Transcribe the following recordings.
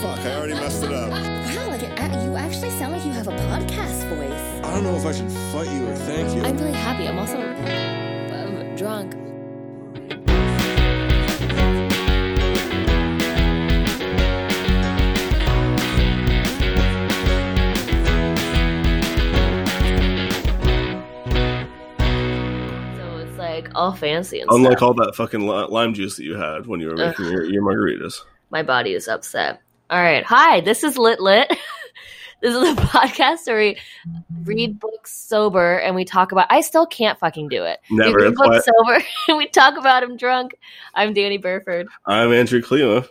Fuck, I already messed it up. Wow, like it, you actually sound like you have a podcast voice. I don't know if I should fight you or thank you. I'm really happy. I'm also um, drunk. So it's like all fancy and stuff. Unlike stuff. all that fucking lime juice that you had when you were making your, your margaritas. My body is upset. All right. Hi, this is Lit Lit. this is a podcast where we read books sober and we talk about. I still can't fucking do it. Never. We read books sober and we talk about them drunk. I'm Danny Burford. I'm Andrew Klima.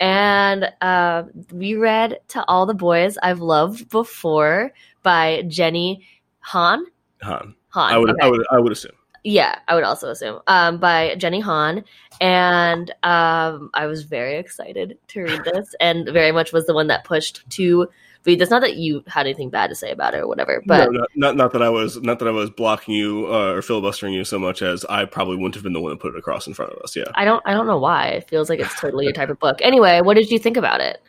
And uh, we read To All the Boys I've Loved Before by Jenny Han. Han. Han. I would, okay. I would, I would assume. Yeah, I would also assume. Um, by Jenny Han. And um, I was very excited to read this and very much was the one that pushed to read this. Not that you had anything bad to say about it or whatever, but no, not, not not that I was not that I was blocking you uh, or filibustering you so much as I probably wouldn't have been the one to put it across in front of us. Yeah. I don't I don't know why. It feels like it's totally your type of book. Anyway, what did you think about it?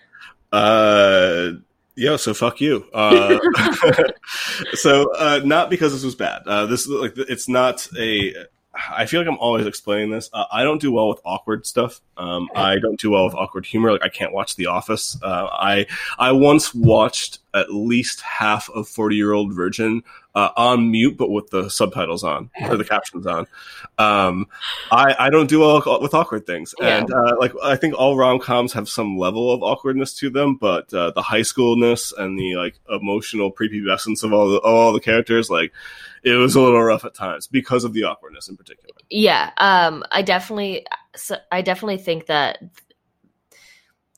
Uh, yeah. So fuck you. Uh, so uh, not because this was bad. Uh, this is like it's not a. I feel like I'm always explaining this. Uh, I don't do well with awkward stuff. Um, I don't do well with awkward humor. Like I can't watch The Office. Uh, I I once watched at least half of Forty Year Old Virgin uh, on mute, but with the subtitles on or the captions on. Um, I I don't do well with awkward things, Yeah. and uh, like I think all rom coms have some level of awkwardness to them, but uh, the high schoolness and the like emotional prepubescence of all the all the characters, like it was a little rough at times because of the awkwardness in particular. Yeah, um, I definitely, I definitely think that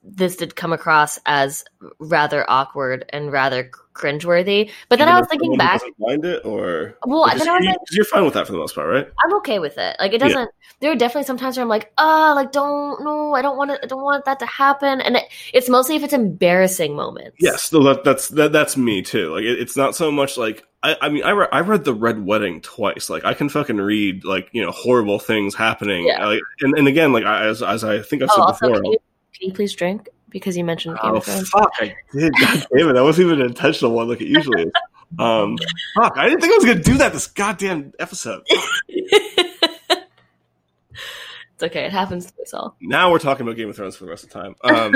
this did come across as rather awkward and rather cringeworthy. But then Even I was thinking back. mind it, or Well, then I was like, you're fine with that for the most part, right? I'm okay with it. Like it doesn't. There are definitely some times where I'm like, ah, like don't no, I don't want to, I don't want that to happen. And it, it's mostly if it's embarrassing moments. Yes, no, that, that's that, that's me too. Like it, it's not so much like I, I mean I, re- I read the Red Wedding twice. Like I can fucking read like you know horrible things happening. Yeah. Like, and, and again like I, as as I think I've Oh, said also, before. Can you, please drink because you mentioned Game Oh of Thrones. fuck! I did. God damn it! That wasn't even an intentional one, like it usually is. Um, fuck! I didn't think I was gonna do that this goddamn episode. it's okay. It happens to us all. Now we're talking about Game of Thrones for the rest of the time. Um,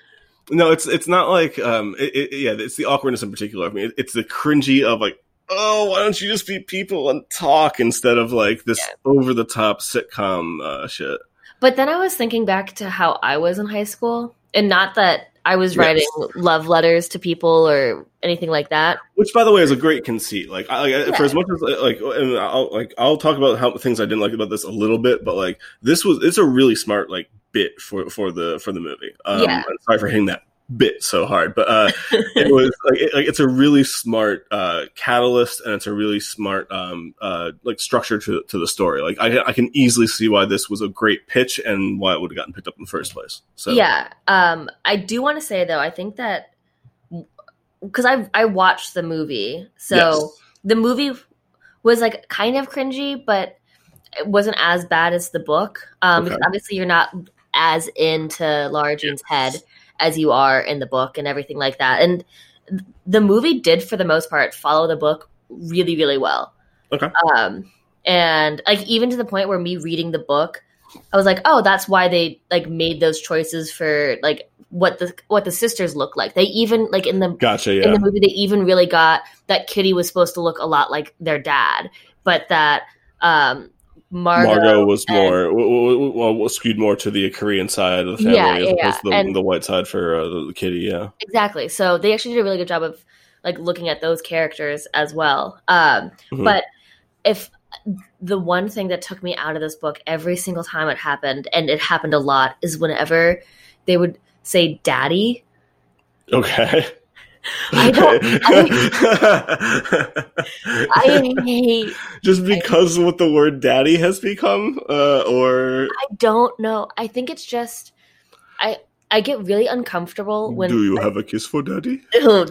no, it's it's not like um, it, it, yeah, it's the awkwardness in particular. I mean, it, it's the cringy of like, oh, why don't you just be people and talk instead of like this Yeah. over the top sitcom uh, shit. But then I was thinking back to how I was in high school, and not that I was Yes. writing love letters to people or anything like that. Which, by the way, is a great conceit. Like, I, like for as much as like, and I'll like I'll talk about how things I didn't like about this a little bit, but like this was it's a really smart like bit for for the for the movie. Um, Yeah. I'm sorry for hitting that bit so hard, but uh, it was like, it, like it's a really smart uh, catalyst and it's a really smart um, uh, like structure to to the story. Like I I can easily see why this was a great pitch and why it would have gotten picked up in the first place. So Yeah. Um, I do want to say though, I think that because I I watched the movie, so Yes. the movie was like kind of cringy, but it wasn't as bad as the book. Um, because obviously you're not as into Laura Jean's head as you are in the book and everything like that. And the movie did, for the most part, follow the book really, really well. Okay. Um, and like even to the point where me reading the book, I was like, oh, that's why they like made those choices for like what the what the sisters look like. They even like in the gotcha. in the movie they even really got that Kitty was supposed to look a lot like their dad, but that um Margot, Margot, was and- more w- w- w- well, skewed more to the Korean side of the family Yeah, as yeah, opposed to the, and- the white side for uh, the, the kitty. Yeah, exactly. So they actually did a really good job of like looking at those characters as well. Um Mhm. but if the one thing that took me out of this book every single time it happened and it happened a lot is whenever they would say daddy okay. I don't- I hate just because of what the word "daddy" has become, uh, or I don't know. I think it's just I I get really uncomfortable when do you have a kiss for daddy? no.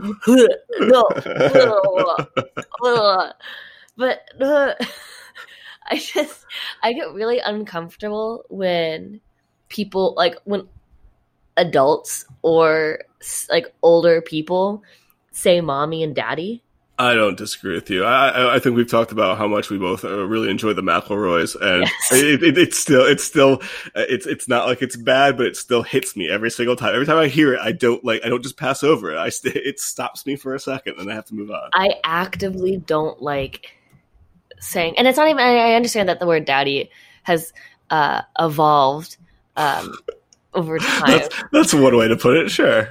But uh, I just I get really uncomfortable when people like when adults or like older people say mommy and daddy. I don't disagree with you. I, I, I think we've talked about how much we both uh, really enjoy the McElroys, and Yes. it, it, it's still, it's still, uh, it's it's not like it's bad, but it still hits me every single time. Every time I hear it, I don't like, I don't just pass over it. I st- it stops me for a second, and I have to move on. I actively don't like saying, and it's not even. I I understand that the word daddy has uh, evolved um, over time. That's that's one way to put it. Sure.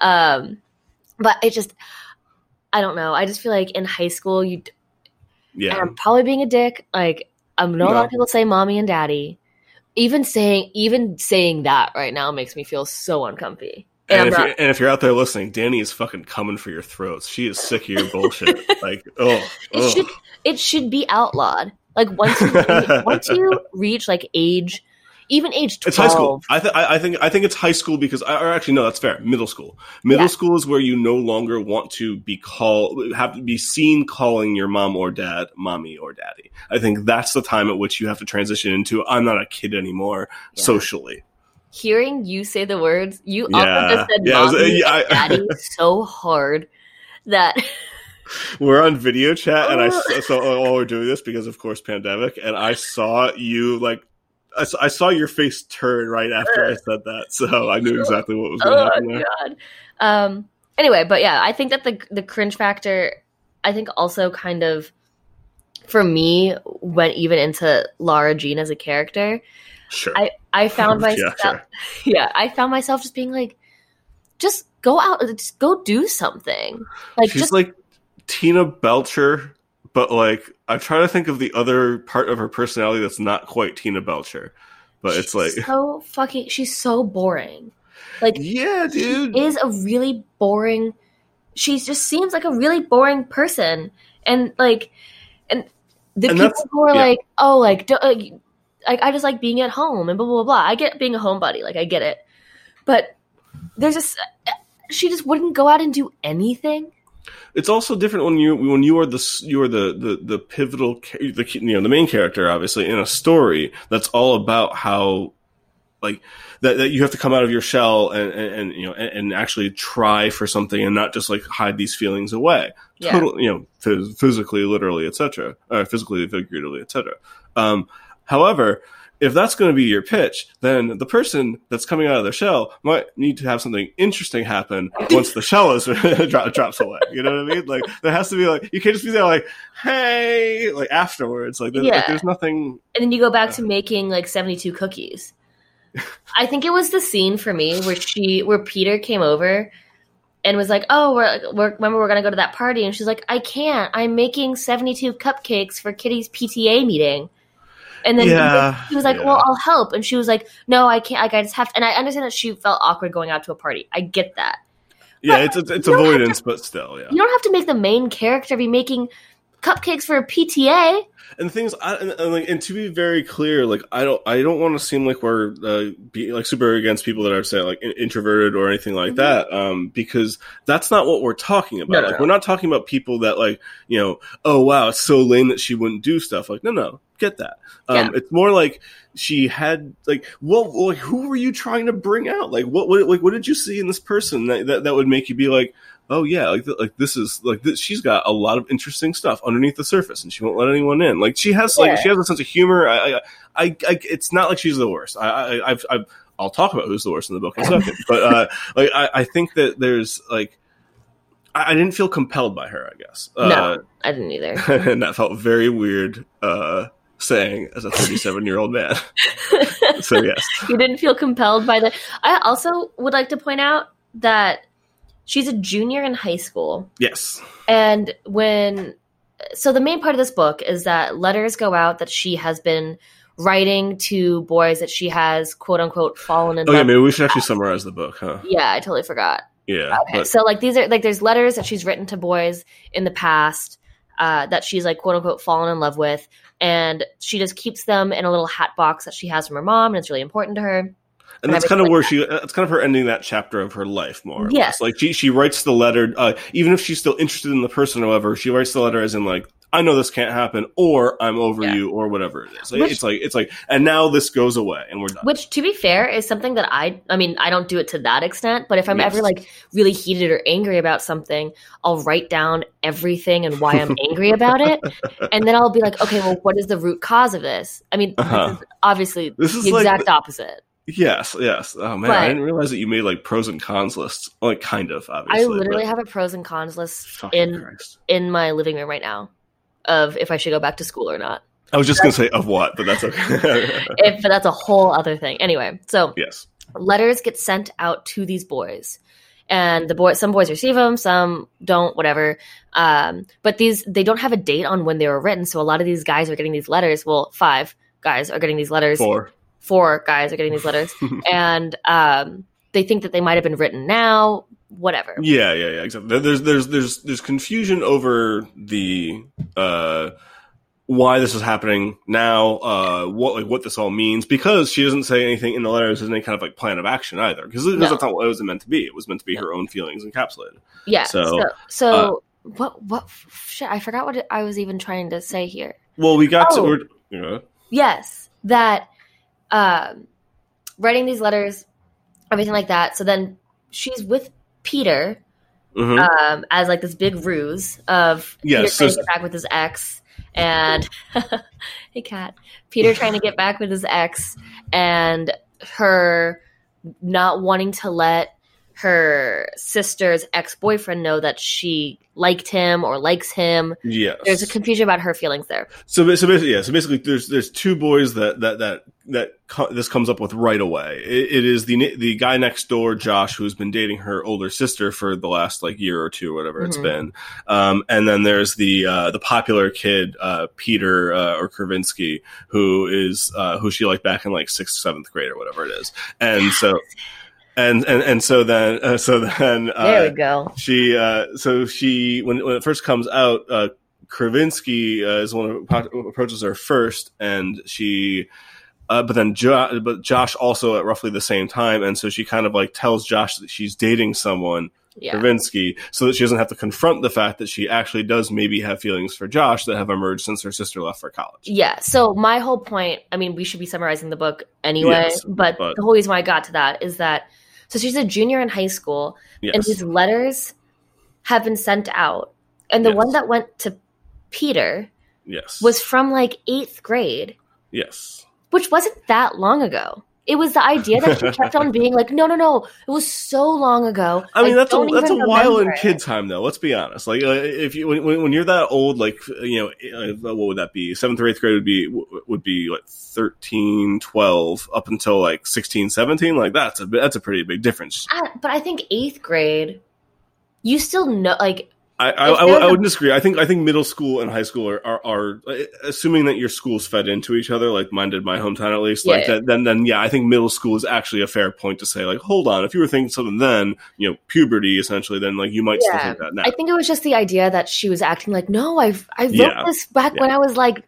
Um, but it just, I don't know. I just feel like in high school, you, Yeah. I'm probably being a dick. Like, I know a lot of people say mommy and daddy. Even saying, even saying that right now makes me feel so uncomfy. And, And if, not, you're, and if you're out there listening, Danny is fucking coming for your throats. She is sick of your bullshit. like, oh, it should, it should be outlawed. Like once you, once you reach like age, even age twelve, It's high school. I, th- I I think I think it's high school because, or actually, no, that's fair. Middle school. Middle Yeah. school is where you no longer want to be called, have to be seen calling your mom or dad mommy or daddy. I think that's the time at which you have to transition into. I'm not a kid anymore Yeah. socially. hearing you say the words, you Yeah. also just said Yeah, was- mommy yeah, and I- daddy so hard that We're on video chat, and I oh. s- so oh, while we're doing this because of course pandemic, and I saw you like. I I saw your face turn right after I said that, so I knew exactly what was going to oh happen there. god. Um. Anyway, but yeah, I think that the the cringe factor, I think also kind of, for me, went even into Laura Jean as a character. Sure. I I found Yeah, myself, sure. yeah, I found myself just being like, just go out, just go do something, like She's just like Tina Belcher, but like I'm trying to think of the other part of her personality that's not quite Tina Belcher. But it's like, she's so fucking. She's so boring. Like yeah, dude. she is a really boring. She just seems like a really boring person, and like, and the And people who are yeah. like, oh, like, do, uh, like I just like being at home and blah blah blah. blah. I get being a homebody, like I get it, but there's just she just wouldn't go out and do anything. It's also different when you when you are the you are the the the pivotal the you know the main character obviously in a story that's all about how like that, that you have to come out of your shell and, and, and you know and, and actually try for something and not just like hide these feelings away Yeah. total you know phys- physically literally etc physically figuratively etc um however if that's going to be your pitch then the person that's coming out of their shell might need to have something interesting happen once the shell is drop, drops away you know what i mean? Like there has to be like you can't just be there like hey like afterwards like, there- like there's nothing and then you go back to making like 72 cookies. I think it was the scene for me where she where peter came over and was like oh we're, we're remember we're gonna go to that party? And she's like i can't. I'm making 72 cupcakes for kitty's pta meeting and then he was- Yeah, he was like yeah. well i'll help. And she was like no i can't like, i just have to and i understand that she felt awkward going out to a party. I get that. Yeah it's it's, it's you don't avoidance but still yeah. You don't have to make the main character be making cupcakes for a pta and things I, and, and, like, and to be very clear like i don't i don't want to seem like we're uh, be like super against people that are say like in- introverted or anything like Mhm. that um because that's not what we're talking about No, like no. we're not talking about people that like you know oh wow it's so lame that she wouldn't do stuff like no no get that um Yeah. it's more like she had like what like who were you trying to bring out like what, what like what did you see in this person that that, that would make you be like oh yeah, like like this is like this, she's got a lot of interesting stuff underneath the surface, and she won't let anyone in. Like she has like Yeah. she has a sense of humor. I, I, I, I it's not like she's the worst. I, I I've, I've I'll talk about who's the worst in the book in a second, but uh, like I, I think that there's like I, I didn't feel compelled by her. I guess uh, no i didn't either and that felt very weird. Uh, saying as a 37 year old man. so yes, you didn't feel compelled by the i also would like to point out that she's a junior in high school yes, and when so the main part of this book is that letters go out that she has been writing to boys that she has quote unquote fallen in love oh yeah. Maybe we should actually summarize the book, huh? yeah i totally forgot Yeah, Okay, but so like these are like there's letters that she's written to boys in the past uh, that she's like quote unquote fallen in love with, and she just keeps them in a little hat box that she has from her mom, and it's really important to her. And that's kind of like where that. she that's kind of her ending that chapter of her life more or Yes. less. like she she writes the letter uh, even if she's still interested in the person however she writes the letter as in like i know this can't happen or i'm over Yeah. you or whatever it is Which- it's like it's like and now this goes away and we're done Which, to be fair, is something that I, I mean, I don't do it to that extent, but if I'm Yes. ever like really heated or angry about something, I'll write down everything and why I'm angry about it. And then I'll be like, okay, well, what is the root cause of this? I mean, Uh-huh. this is obviously This is the like exact opposite. Yes yes. Oh man But- i didn't realize that you made like pros and cons lists. Like kind of obviously I literally have a pros and cons list in Christ. in my living room right now of if I should go back to school or not. i was just gonna say of what but that's okay. If but that's a whole other thing. Anyway, so yes. letters get sent out to these boys and the boy some boys receive them some don't whatever. Um, but these they don't have a date on when they were written so a lot of these guys are getting these letters. Well five guys are getting these letters four four guys are getting these letters and um, they think that they might have been written now whatever Yeah, yeah, yeah, exactly. There's there's there's there's confusion over the uh why this is happening now, uh what like what this all means because she doesn't say anything in the letters as any kind of like plan of action either because No. that's not what it was meant to be. It was meant to be her own feelings encapsulated. yeah So, so so, uh, what what shit i forgot what i was even trying to say here Well, we got to Oh. we're, you know, yes that um writing these letters everything like that so then she's with peter mhm. um as like this big ruse of Yeah, peter so- trying to get back with his ex and hey cat peter trying to get back with his ex and her not wanting to let her sister's ex-boyfriend know that she liked him or likes him yes. there's a confusion about her feelings there So, so basically, yeah. So basically, there's there's two boys that that that that co- this comes up with right away. It, it is the the guy next door, Josh, who's been dating her older sister for the last like year or two, whatever it's Mhm. been. Um, and then there's the uh, the popular kid, uh, Peter uh, or Kavinsky, who is uh, who she liked back in like sixth, seventh grade or whatever it is. And so, and and and so then uh, so then uh, there we go she uh so she when when it first comes out uh Kravinsky uh, is one who approaches her first and she uh, but then jo- but Josh also at roughly the same time and so she kind of like tells Josh that she's dating someone yeah Kravinsky so that she doesn't have to confront the fact that she actually does maybe have feelings for Josh that have emerged since her sister left for college. Yeah. So my whole point, I mean, we should be summarizing the book anyway, Yes, but, but- the whole reason why I got to that is that so she's a junior in high school, and Yes. these letters have been sent out, and the Yes. one that went to Peter Yes. was from like eighth grade, yes. which wasn't that long ago. It was the idea that she kept on being like, no, no, no, it was so long ago. I mean, that's a that's a while in remember it." kid time, though. Let's be honest. Like, uh, if you when, when when you're that old, like you know, uh, what would that be? Seventh or eighth grade would be would be like 13, 12, up until like 16, 17. Like that's a that's a pretty big difference. I- but I think eighth grade, you still know, like, I I, I, I wouldn't disagree. I think I think middle school and high school are, are, are assuming that your schools fed into each other, like mine did my hometown at least. Like Yeah. that, then then yeah, I think middle school is actually a fair point to say like, hold on, if you were thinking something then, you know, puberty essentially, then like you might still think that now. I think it was just the idea that she was acting like, no, I've I wrote Yeah. this back when I was like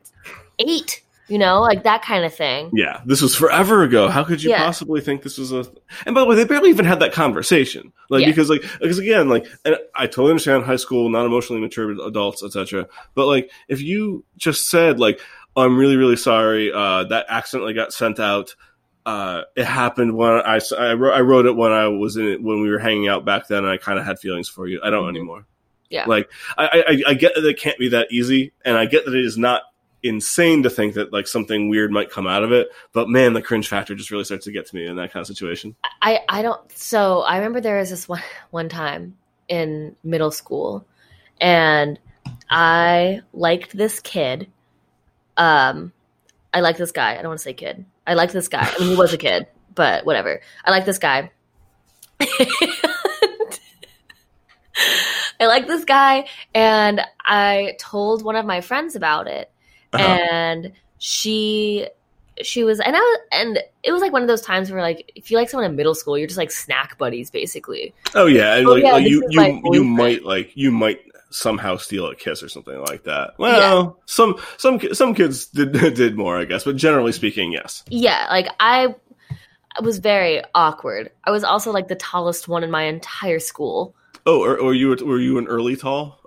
eight, you know, like that kind of thing. Yeah, this was forever ago. How could you Yeah. possibly think this was a? And by the way, they barely even had that conversation. Like Yeah. because like because again like and I totally understand high school, not emotionally mature adults, etc. But like if you just said like I'm really really sorry uh, that accidentally got sent out. Uh, it happened when I wrote, I wrote it when I was in it when we were hanging out back then, and I kind of had feelings for you. I don't Mhm. anymore. Yeah. like I, I I get that it can't be that easy, and I get that it is not insane to think that like something weird might come out of it. But man, the cringe factor just really starts to get to me in that kind of situation. I I don't. So I remember there was this one one time in middle school, and I liked this kid. Um, I liked this guy. I don't want to say kid. I liked this guy. I mean, he was a kid, but whatever. I like this guy. I like this guy, and I told one of my friends about it, Uh-huh. and she she was and I was, and it was like one of those times where like if you like someone in middle school, you're just like snack buddies basically. Oh yeah, and Oh, like, yeah, like you you you might like you might somehow steal a kiss or something like that. Well, some some some kids did did more, I guess, but generally speaking, yes. Yeah, like I was very awkward. I was also like the tallest one in my entire school. Oh, or, or you were, were you an early tall?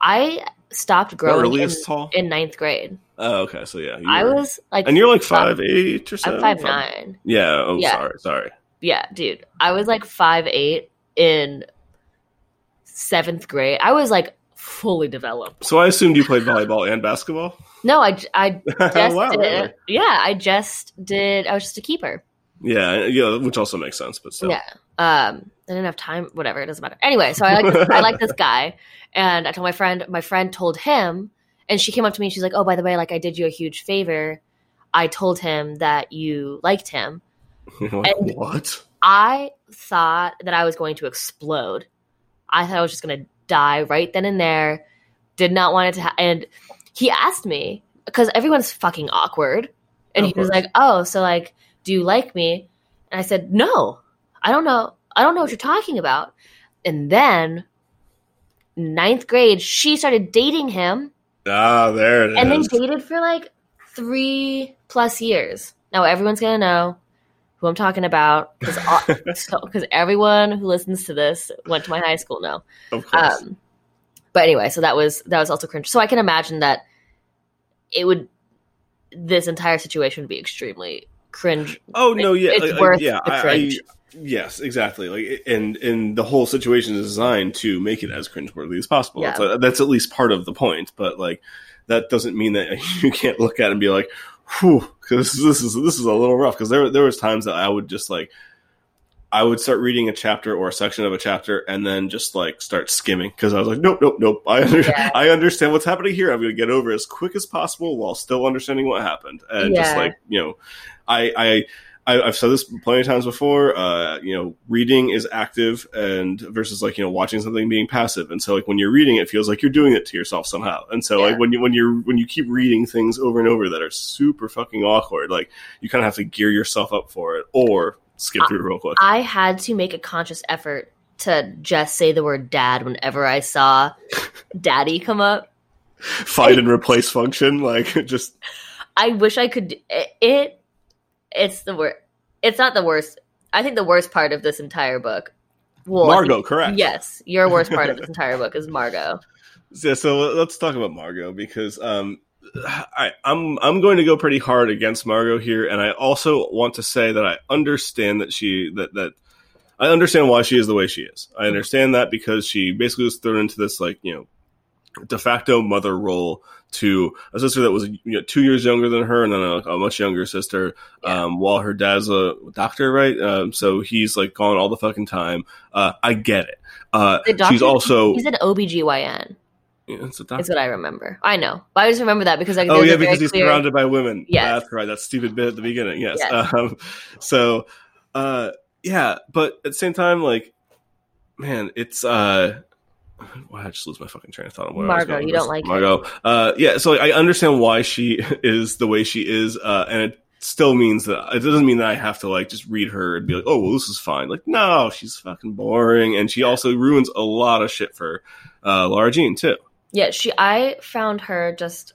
I stopped growing in, earliest tall? in ninth grade. Oh, okay. So yeah, I were- was like, and you're like five- five eight or something. I'm something. five nine. Yeah. Oh, Yeah. sorry, sorry. Yeah, dude, I was like five eight in seventh grade. I was like fully developed. So I assumed you played volleyball and basketball. No, I I just wow, did. really? Yeah, I just did. I was just a keeper. Yeah, yeah, which also makes sense, but still. Yeah. Um, I didn't have time. Whatever. It doesn't matter. Anyway, so I like this, I like this guy, and I told my friend. My friend told him, and she came up to me and she's like, "Oh, by the way, like I did you a huge favor. I told him that you liked him." Like, And- what? I thought that I was going to explode. I thought I was just going to die right then and there. Did not want it to. Ha- and he asked me because everyone's fucking awkward, and Of he was course. like, "Oh, so like, do you like me?" And I said, "No, I don't know. I don't know what you're talking about." And then, ninth grade, she started dating him, Ah, there it is. and they dated for like three plus years. Now everyone's gonna know who I'm talking about because because everyone who listens to this went to my high school now. of course. Um, but anyway, so that was that was also cringe. So I can imagine that it would this entire situation would be extremely cringe. oh no, yeah, it's like- like, worth yeah. the I, I, cringe. Yes, exactly. Like, and and the whole situation is designed to make it as cringeworthy as possible. Yeah. So that's at least part of the point. But like, that doesn't mean that you can't look at it and be like, "Whew," because this is this is a little rough. Because there there was times that I would just like. I would start reading a chapter or a section of a chapter and then just like start skimming because I was like, nope, nope, nope. I under- Yeah. I understand what's happening here. I'm going to get over as quick as possible while still understanding what happened. And just like you know, I I. I, I've said this plenty of times before. Uh, you know, reading is active and versus like you know watching something being passive. And so like when you're reading, it feels like you're doing it to yourself somehow. And so Yeah. like when you when you're when you keep reading things over and over that are super fucking awkward, like you kind of have to gear yourself up for it or skip through real quick. I had to make a conscious effort to just say the word dad whenever I saw daddy come up. Find and replace function, like just I wish I could. It. It it's the worst. It's not the worst. I think the worst part of this entire book. Well, think- Margot, correct? Yes, your worst part of this entire book is Margot. Yeah, so let's talk about Margot because um, I, I'm I'm going to go pretty hard against Margot here, and I also want to say that I understand that she that that I understand why she is the way she is. I understand that because she basically was thrown into this like you know de facto mother role to a sister that was you know, two years younger than her, and then a, a much younger sister. Yeah. Um, while her dad's a doctor, right? Um, so he's like gone all the fucking time. Uh, I get it. Uh, The doctor- she's also He's an OBGYN. yeah, it's a doctor. Is what I remember. I know, but I just remember that because like, Oh yeah, because he's clear- surrounded by women. Yes. that's right. That stupid bit at the beginning. Yes. Yes. Um, so, uh, yeah, but at the same time, like, man, it's uh, why I just lose my fucking train of thought on what I was Margot, you don't like her. Margot. Uh, yeah, so like, I understand why she is the way she is, uh, and it still means that it doesn't mean that I have to like just read her and be like, oh, well, this is fine. Like, no, she's fucking boring, and she also ruins a lot of shit for uh, Laura Jean too. Yeah, she. I found her just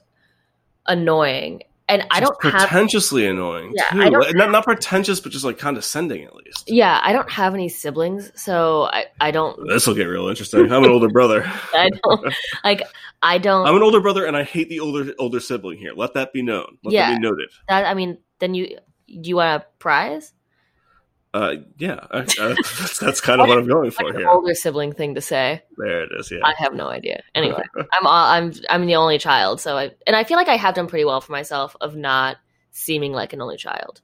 annoying, and I don't have. pretentiously annoying. Yeah, too. I don't not not pretentious, but just like condescending at least. Yeah, I don't have any siblings, so I, I don't. This will get real interesting. I'm an older brother. I don't like. I don't. I'm an older brother, and I hate the older older sibling here. Let that be known. Let Yeah. that be noted. that, I mean, then you do you want a prize? Uh, yeah, I, uh, that's, that's kind of what I'm going for Like here. older sibling thing to say. There it is. Yeah. I have no idea. Anyway, I'm all, I'm I'm the only child, so I and I feel like I have done pretty well for myself of not seeming like an only child.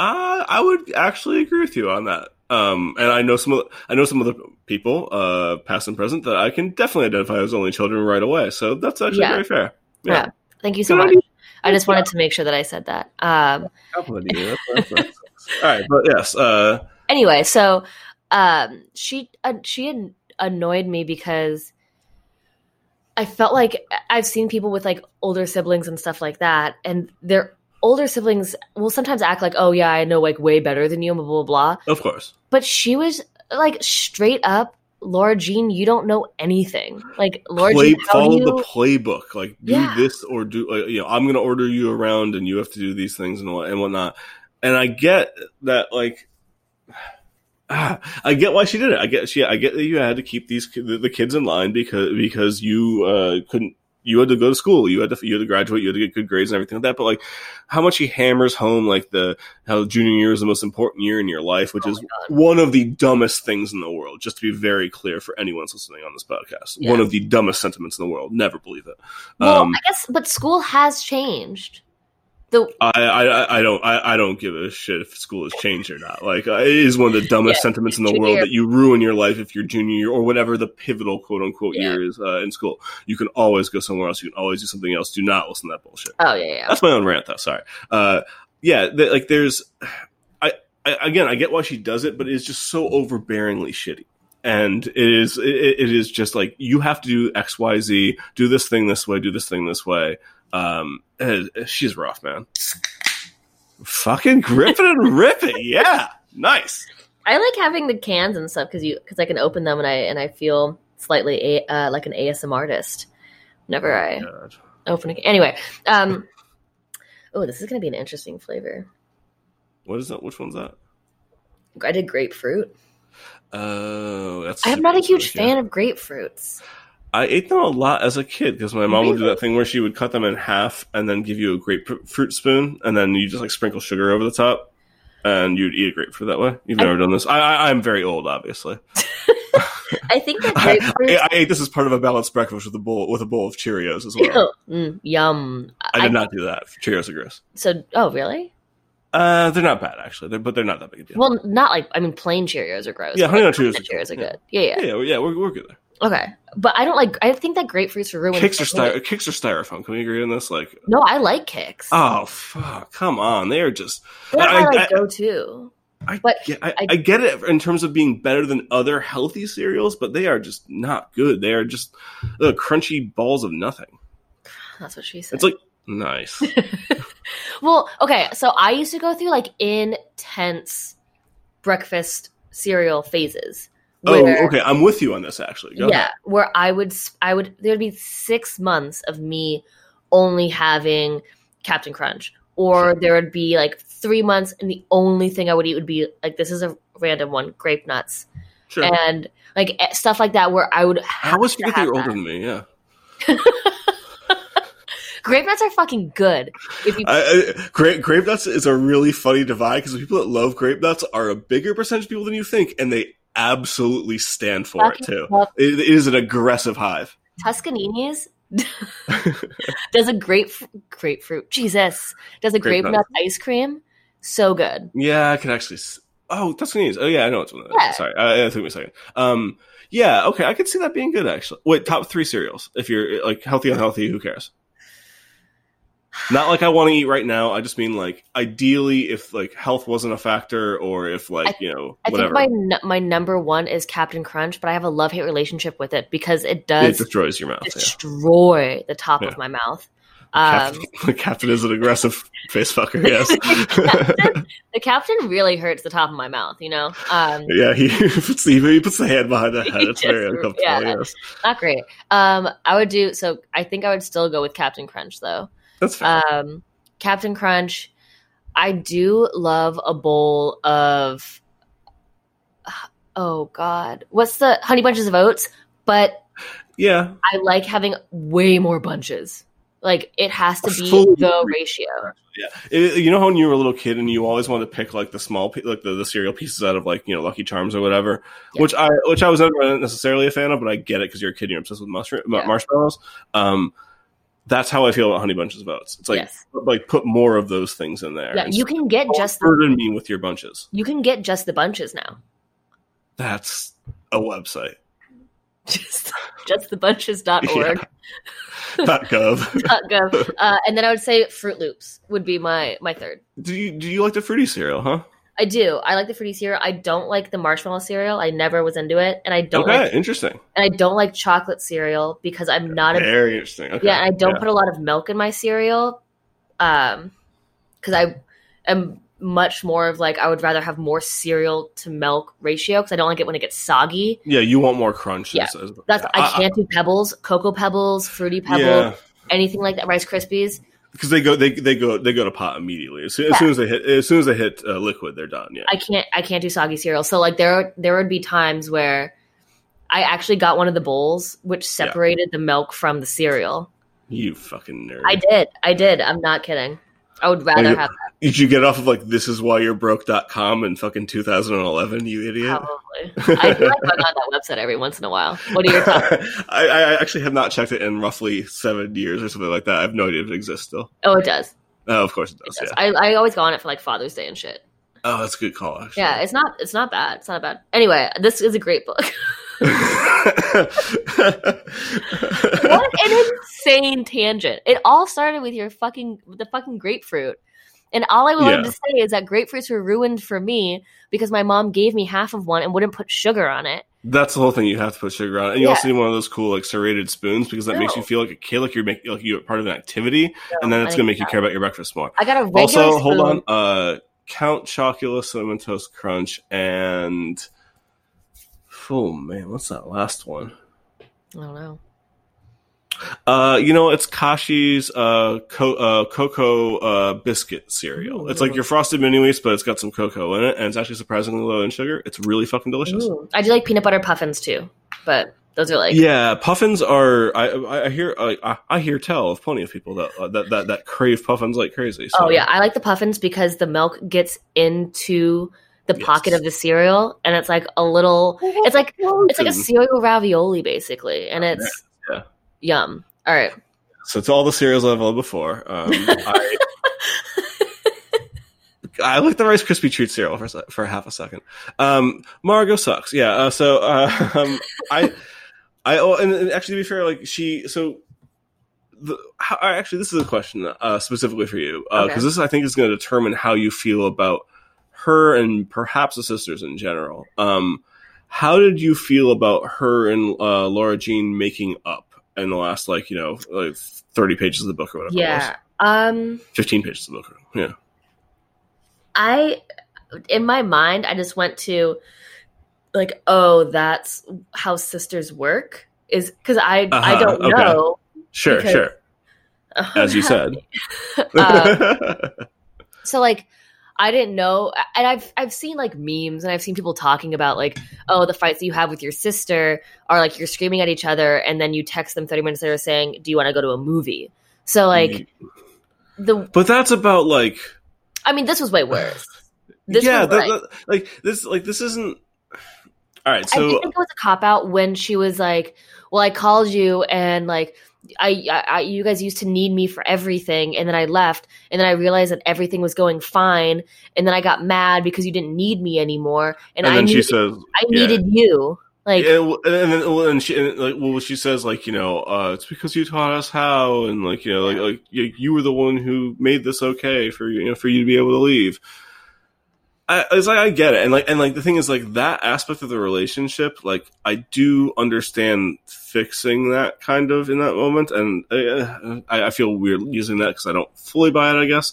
Uh, I would actually agree with you on that. Um, and I know some of I know some of the people, uh, past and present, that I can definitely identify as only children right away. So that's actually Yeah. very fair. Yeah. Thank you so Good much. idea. I just wanted to make sure that I said that. Um, Compliment you. That's- that's- All right, but yes, uh, anyway, so um, she uh, she annoyed me because I felt like I've seen people with like older siblings and stuff like that, and their older siblings will sometimes act like, "Oh yeah, I know like way better than you," blah blah blah. of course. But she was like straight up, Laura Jean, you don't know anything. Like Laura Play, Jean, follow you? the playbook. Like do Yeah. this or do uh, you know? I'm going to order you around, and you have to do these things and what and whatnot. And I get that like. I get why she did it. I get she. I get that you had to keep these the, the kids in line because because you uh, couldn't. You had to go to school. You had to you had to graduate. You had to get good grades and everything like that. But like, how much he hammers home like the how junior year is the most important year in your life, which Oh is one of the dumbest things in the world. Just to be very clear for anyone listening on this podcast, one of the dumbest sentiments in the world. Never believe it. Well, um, I guess, but school has changed. The I, I, I don't I, I don't give a shit if school has changed or not. Like it is one of the dumbest Yeah, sentiments in the junior world that you ruin your life if you're junior year or whatever the pivotal quote unquote Yeah. year is uh, in school. You can always go somewhere else. You can always do something else. Do not listen to that bullshit. oh yeah, yeah. That's my own rant though. Sorry. Uh, yeah, th- like there's, I, I again I get why she does it, but it's just so overbearingly shitty. And it is it, it is just like you have to do X Y Z, do this thing this way, do this thing this way. Um, she's rough, man. Fucking grip it and rip it, yeah, nice. I like having the cans and stuff because you because I can open them and I and I feel slightly a, uh, like an ASMR artist whenever I God. open it. Anyway, um, oh, this is gonna be an interesting flavor. What is that? Which one's that? I did grapefruit. Oh, that's. I am not a huge fan of grapefruits. I ate them a lot as a kid because my mom would do that thing where she would cut them in half and then give you a grapefruit spoon, and then you just like sprinkle sugar over the top, and you'd eat a grapefruit that way. You've I- never done this. I, I I'm very old, obviously. I think that I, grapefruit. I, I ate this as part of a balanced breakfast with a bowl with a bowl of Cheerios as well. Mm, yum. I did not do that. Cheerios are gross. So, oh, really? Uh, they're not bad actually, they're, but they're not that big a deal. Well, not like I mean, plain Cheerios are gross. Yeah, Honey Nut Cheerios Honey are Cheerios are good. Yeah, yeah. yeah, yeah, yeah, we're we're good there. Okay, but I don't like. I think that grapefruits are ruined. Kix are styro- Kix are styrofoam. Can we agree on this? Like, No, I like Kix. oh fuck, come on, they are just. They're I- I- like go to. I But get, I, I- I get it in terms of being better than other healthy cereals, but they are just not good. They are just uh, crunchy balls of nothing. That's what she said. It's like nice. well, okay. So I used to go through like intense breakfast cereal phases. Oh, where- okay. I'm with you on this. Actually, Go yeah, ahead. where I would, I would, there would be six months of me only having Captain Crunch, or there would be like three months, and the only thing I would eat would be like this is a random one, grape nuts, sure. and like eh, stuff like that, where I would. I Have to forget have you're older that. than me. Yeah, Grape nuts are fucking good. If you I, I, grape grape nuts is a really funny divide because people that love grape nuts are a bigger percentage of people than you think, and they absolutely stand for it too. It, it is an aggressive hive. Tuscanini's does a grape grapefruit. Jesus, does a Grape grape, nut. ice cream. So good. Yeah, I can actually. Oh, Tuscany's. Oh, yeah, I know it's one of those. Yeah. Sorry, uh, it took me a second. Um, yeah, okay, I could see that being good actually. Wait, top three cereals. If you're like healthy, unhealthy, who cares? Not like I want to eat right now. I just mean like ideally, if like health wasn't a factor, or if like you know I whatever, think my n- my number one is Captain Crunch, but I have a love hate relationship with it because it does it destroys your mouth. Yeah. destroy the top Yeah. of my mouth. Um, Captain, Captain is an aggressive face fucker. Yes. the captain really hurts the top of my mouth. You know, um, yeah, he puts the he puts the hand behind the head. He It's very uncomfortable. yeah. Yes, not great. Um, I would do so. I think I would still go with Captain Crunch though. That's fair. Um, Captain Crunch. I do love a bowl of. Oh God, what's the honey bunches of oats? But yeah, I like having way more bunches. Like it has to be the ratio. Yeah, It- you know how when you were a little kid and you always wanted to pick like the small, like the, the cereal pieces out of like you know Lucky Charms or whatever, Yeah. which I which I was never necessarily a fan of, but I get it because you're a kid and you're obsessed with mushroom, Yeah. marshmallows. Um, that's how I feel about Honey Bunches of Oats. It's like yes. like put more of those things in there. Yeah, you can get just the, burden me with your bunches. you can get just the bunches now. That's a website. Just just the bunches.org. Dot gov. Dot .gov. Uh, and then I would say Froot Loops would be my my third. do you do you like the fruity cereal? Huh? I do. I like the fruity cereal. I don't like the marshmallow cereal. I never was into it, and I don't okay, like interesting. and I don't like chocolate cereal because I'm not a Very interesting. Okay. yeah. And I don't Yeah. put a lot of milk in my cereal, um, because I am much more of like I would rather have more cereal to milk ratio because I don't like it when it gets soggy. Yeah, you want more crunch. Yeah. That's yeah, I can't do pebbles, cocoa pebbles, fruity pebble, Yeah, anything like that, Rice Krispies. Because they go they they go they go to pot immediately as soon, Yeah. as, soon as they hit as soon as they hit uh, liquid they're done yeah I can't I can't do soggy cereal. So like there there would be times where I actually got one of the bowls which separated the milk from the cereal. you fucking nerd I did. I did. I'm not kidding. I would rather have did you get off of like this is why you're broke.com in fucking 2011 you idiot probably. I feel like I'm on that website every once in a while. What are your top? I, I actually have not checked it in roughly seven years or something like that. I have no idea if it exists still. Oh, it does. Oh, of course it It does. does. yeah. I, I always go on it for like Father's Day and shit. Oh, that's a good call. Actually. Yeah, it's not it's not bad. It's not bad. Anyway, this is a great book. what an insane tangent! It all started with your fucking the fucking grapefruit, and all I wanted Yeah. to say is that grapefruits were ruined for me because my mom gave me half of one and wouldn't put sugar on it. that's the whole thing. You have to put sugar on it, and you Yeah. also need one of those cool like serrated spoons because that makes you feel like a kid, like you're making like you're part of an activity, and then it's gonna make you care about your breakfast more. I got a regular Also, hold on. Uh, Count Chocula Cinnamon Toast Crunch and oh man, what's that last one? I don't know. Uh, you know, it's Kashi's uh, co- uh cocoa uh biscuit cereal. It's like your frosted mini wheats, but it's got some cocoa in it, and it's actually surprisingly low in sugar. It's really fucking delicious. Ooh. I do like peanut butter puffins too, but those are like Yeah, puffins are. I I I hear I, I- I hear tell of plenty of people that uh, that, that that crave puffins like crazy. So. Oh yeah, I like the puffins because the milk gets into the Yes. pocket of the cereal, and it's like a little. It's like it's like a cereal ravioli basically, and it's yeah. Yum. All right, So it's all the cereals I've loved before, um, I, I like the Rice Krispie treat cereal for for half a second. Um, Margot sucks. Yeah. Uh, so uh, um, I I oh, and, and actually to be fair, like she so. The, how, actually, this is a question uh, specifically for you because Okay. this I think is going to determine how you feel about her and perhaps the sisters in general. Um, how did you feel about her and uh, Laura Jean making up in the last like you know like thirty pages of the book or whatever? yeah. Um, fifteen pages of the book. Yeah, I in my mind, I just went to like, oh, that's how sisters work. Is because I I Uh-huh, don't okay. know. sure, Because- sure. As you said. Um, so like I didn't know and I've I've seen like memes and I've seen people talking about like oh the fights that you have with your sister are like you're screaming at each other and then you text them 30 minutes later saying do you want to go to a movie so like the but that's about like I mean this was way worse this yeah, that, like, that- like this like this isn't. All right, so I think it was a cop out when she was like well I called you and like I, I, I you guys used to need me for everything and then I left and then I realized that everything was going fine and then I got mad because you didn't need me anymore and, and I then she needed, says, I yeah. needed you like well, and then and she and like well she says like you know uh, it's because you taught us how and like you know like like you, you were the one who made this okay for you know for you to be able to leave. I, it's like I get it, and like and like the thing is like that aspect of the relationship, like I do understand fixing that kind of in that moment, and uh, I, I feel weird using that because I don't fully buy it, I guess.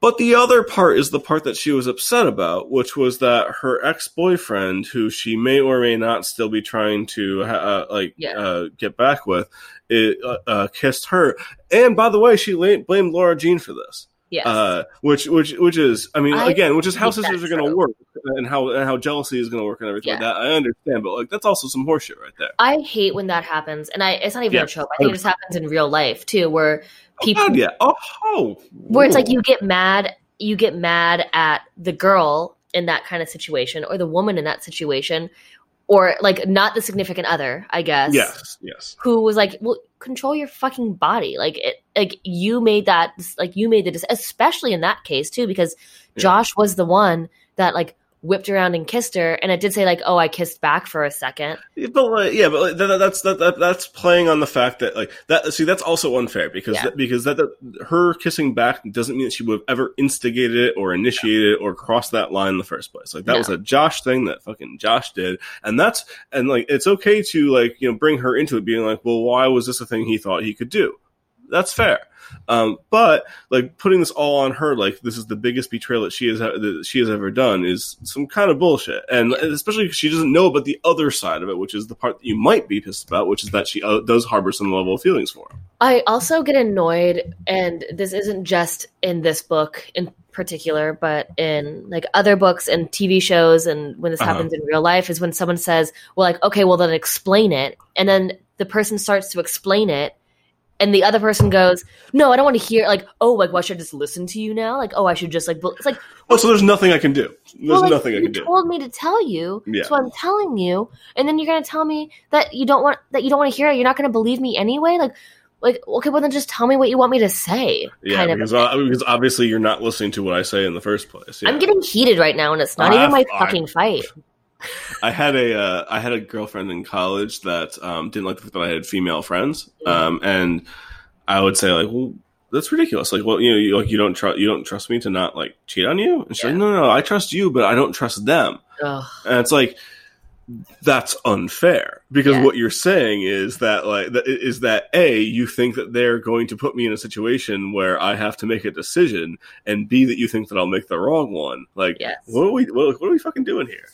But the other part is the part that she was upset about, which was that her ex boyfriend, who she may or may not still be trying to uh, like Yeah. uh, get back with, it, uh, uh, kissed her. And by the way, she la- blamed Laura Jean for this. Yes. Uh, which which which is I mean I again which is how sisters are going to work and how and how jealousy is going to work and everything like that I understand but like that's also some horseshit right there. I hate when that happens and I it's not even Yeah. a trope I think it just happens in real life too where people oh, God, yeah. Oh, oh where it's like you get mad you get mad at the girl in that kind of situation or the woman in that situation or like not the significant other I guess yes yes. who was like, "Well, control your fucking body." Like it, like you made that, like you made the, especially in that case too, because Yeah. Josh was the one that like whipped around and kissed her, and it did say like, "Oh, I kissed back for a second. Yeah, But like, yeah, but like, that, that's that, that that's playing on the fact that like that. See, that's also unfair because Yeah. that, because that, that her kissing back doesn't mean that she would have ever instigated it or initiated it or crossed that line in the first place. Like that No. was a Josh thing that fucking Josh did, and that's and like it's okay to like you know bring her into it, being like, well, why was this a thing he thought he could do? That's fair. Um, but like putting this all on her, like this is the biggest betrayal that she has that she has ever done, is some kind of bullshit. And especially because she doesn't know about the other side of it, which is the part that you might be pissed about, which is that she uh, does harbor some level of feelings for him. I also get annoyed, and this isn't just in this book in particular, but in like other books and TV shows, and when this Uh-huh. happens in real life, is when someone says, "Well, like, okay, well, then explain it," and then the person starts to explain it, and the other person goes, "No, I don't want to hear." Like, oh, like, why should I just listen to you now? Like, oh, I should just like, it's like, Oh, so there's nothing I can do. There's well, like, nothing I you can do. told me to tell you, Yeah. so I'm telling you, and then you're gonna tell me that you don't want that you don't want to hear it. You're not gonna believe me anyway. Like, like okay, well then just tell me what you want me to say. Yeah, kind of. because, uh, because obviously you're not listening to what I say in the first place. Yeah. I'm getting heated right now, and it's not Ah, even my fucking fight. I had a uh, I had a girlfriend in college that um, didn't like the fact that I had female friends, um, and I would say like, well, that's ridiculous. Like, well, you know, you, like you don't trust you don't trust me to not like cheat on you. And she's like, no, no, no, I trust you, but I don't trust them. Ugh. And it's like that's unfair because Yeah. what you're saying is that like that is that a you think that they're going to put me in a situation where I have to make a decision, and b that you think that I'll make the wrong one. Like, Yes. what are we what, what are we fucking doing here?